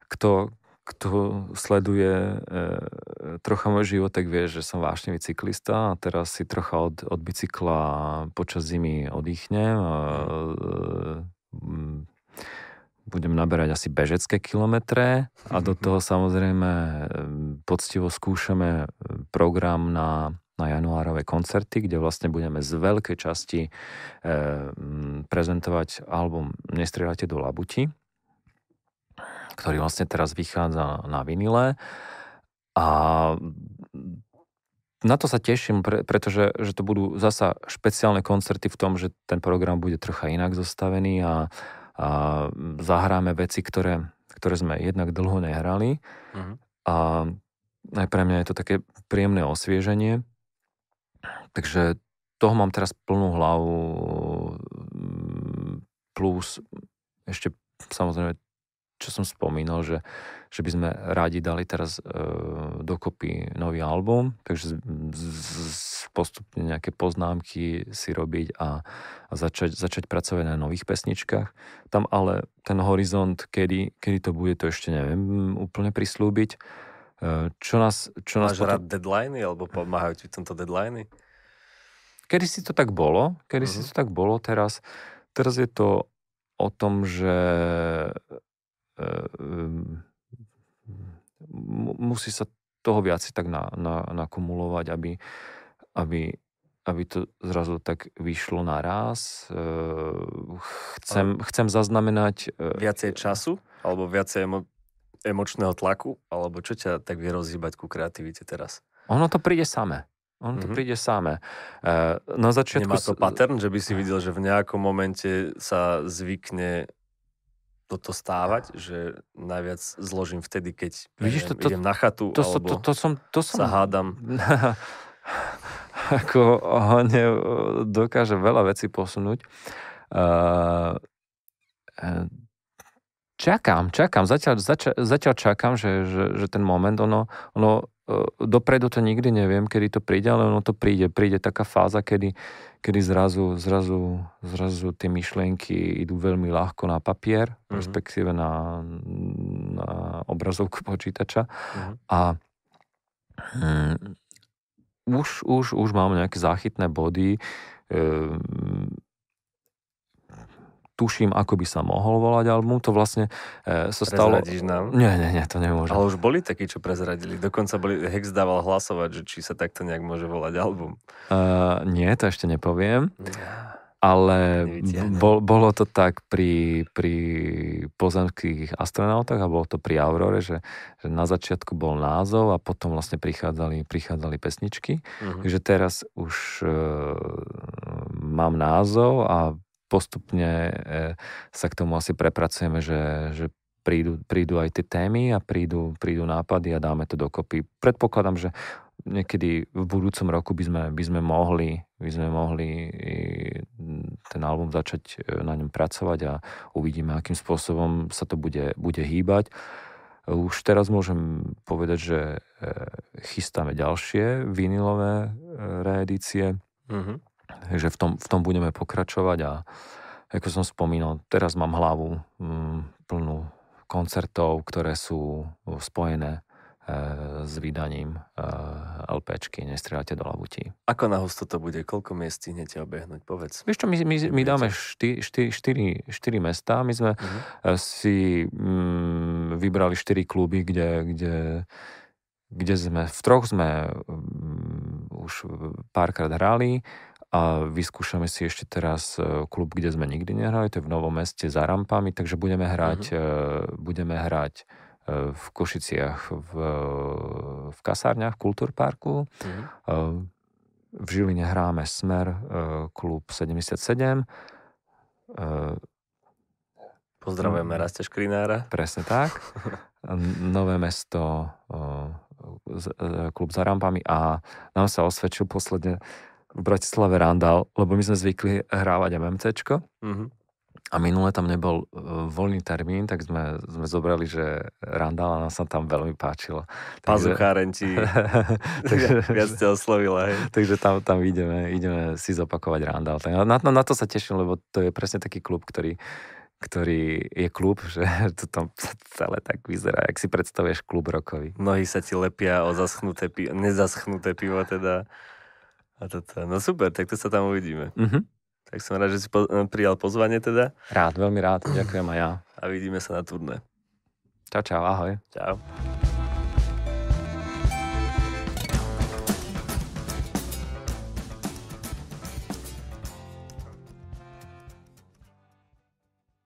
kto, kto sleduje e, trocha môj život, tak vie, že som vášnevý cyklista a teraz si trocha od, od bicykla počas zimy oddychnem. A, e, budem naberať asi bežecké kilometre a do toho samozrejme poctivo skúšame program na, na januárové koncerty, kde vlastne budeme z veľkej časti e, prezentovať album Nestrieľate do labuti, ktorý vlastne teraz vychádza na vinile a na to sa teším, pre, pretože že to budú zasa špeciálne koncerty v tom, že ten program bude trocha inak zostavený a, a zahráme veci, ktoré, ktoré sme jednak dlho nehrali uh-huh. a aj pre mňa je to také príjemné osvieženie. Takže toho mám teraz plnú hlavu plus ešte samozrejme čo som spomínal, že, že by sme rádi dali teraz e, dokopy nový album, takže z, z, postupne nejaké poznámky si robiť a, a začať, začať pracovať na nových pesničkách. Tam ale ten horizont, kedy, kedy to bude, to ešte neviem úplne prislúbiť. E, čo nás... Čo nás Máš potom... rád deadliny, alebo pomáhajú ti v tomto deadliny? Kedy si to tak bolo, kedy uh-huh. si mhm. to tak bolo, teraz, teraz je to o tom, že musí sa toho viac tak na, na, nakumulovať, aby, aby, aby to zrazu tak vyšlo naraz. Ehm, chcem, chcem zaznamenať... E, viacej času? Alebo viacej emo, emočného tlaku? Alebo čo ťa tak vie rozhýbať ku kreativite teraz? Ono to príde samé. Ono to mm-hmm. príde samé. Ehm, na začiatku... Nemá to pattern, že by si videl, že v nejakom momente sa zvykne toto stávať, že najviac zložím vtedy, keď Vidíš, neviem, to, to, idem na chatu, to, alebo to, to, to som, to som, sa hádam. ako ne, dokáže veľa vecí posunúť. Uh, čakám, čakám, zatiaľ, zatiaľ, zatiaľ čakám, že, že, že ten moment, ono, ono dopredu to nikdy neviem, kedy to príde, ale ono to príde. Príde taká fáza, kedy, kedy zrazu, zrazu, zrazu tie myšlienky idú veľmi ľahko na papier, mm-hmm. respektíve na, na obrazovku počítača. Mm-hmm. A hm, už, už, už mám nejaké záchytné body. Hm, tuším, ako by sa mohol volať album. To vlastne e, sa stalo... nám? Nie, nie, nie, to nemôžem. Ale už boli takí, čo prezradili. Dokonca boli, Hex dával hlasovať, že či sa takto nejak môže volať album. Uh, nie, to ešte nepoviem. Ja. Ale bol, bolo to tak pri, pri pozemských astronautoch a bolo to pri Aurore, že, že na začiatku bol názov a potom vlastne prichádzali, prichádzali pesničky. Uh-huh. Takže teraz už uh, mám názov a postupne e, sa k tomu asi prepracujeme, že, že prídu, prídu aj tie témy a prídu, prídu nápady a dáme to dokopy. Predpokladám, že niekedy v budúcom roku by sme, by sme mohli by sme mohli ten album začať e, na ňom pracovať a uvidíme, akým spôsobom sa to bude, bude hýbať. Už teraz môžem povedať, že e, chystáme ďalšie vinilové reedície. Mm-hmm. Takže v tom, v tom budeme pokračovať a ako som spomínal, teraz mám hlavu mm, plnú koncertov, ktoré sú spojené e, s vydaním e, LPčky Nestrieľate do labutí. Ako na husto to bude? Koľko miest stihnete obehnúť? Povedz. Vieš čo, my, my, my dáme 4 mesta. My sme uh-huh. si mm, vybrali 4 kluby, kde, kde, kde sme, v troch sme mm, už párkrát hrali a vyskúšame si ešte teraz e, klub, kde sme nikdy nehrali, to je v Novom meste za rampami, takže budeme hrať, uh-huh. budeme hrať v Košiciach v, v kasárniach, v Kultúrparku. Mm. V Žiline hráme Smer, klub 77. Pozdravujeme Raste Škrinára. Presne tak. Nové mesto, klub za rampami a nám sa osvedčil posledne v Bratislave Randall, lebo my sme zvykli hrávať MMCčko. Mm-hmm. A minule tam nebol uh, voľný termín, tak sme, sme zobrali, že Randall a nám sa tam veľmi páčilo. Pazucháren ti takže, viac ste oslovila. Hej. Takže tam, tam ideme, ideme si zopakovať Randall. Na, na, na to sa teším, lebo to je presne taký klub, ktorý ktorý je klub, že to tam celé tak vyzerá, jak si predstavuješ klub rokový. Mnohí sa ti lepia o zaschnuté pivo, nezaschnuté pivo teda. A toto, no super, tak to sa tam uvidíme. Mm-hmm. Tak som rád, že si po, eh, prijal pozvanie teda. Rád, veľmi rád, ďakujem aj ja. A vidíme sa na turné. Čau, čau, ahoj. Čau.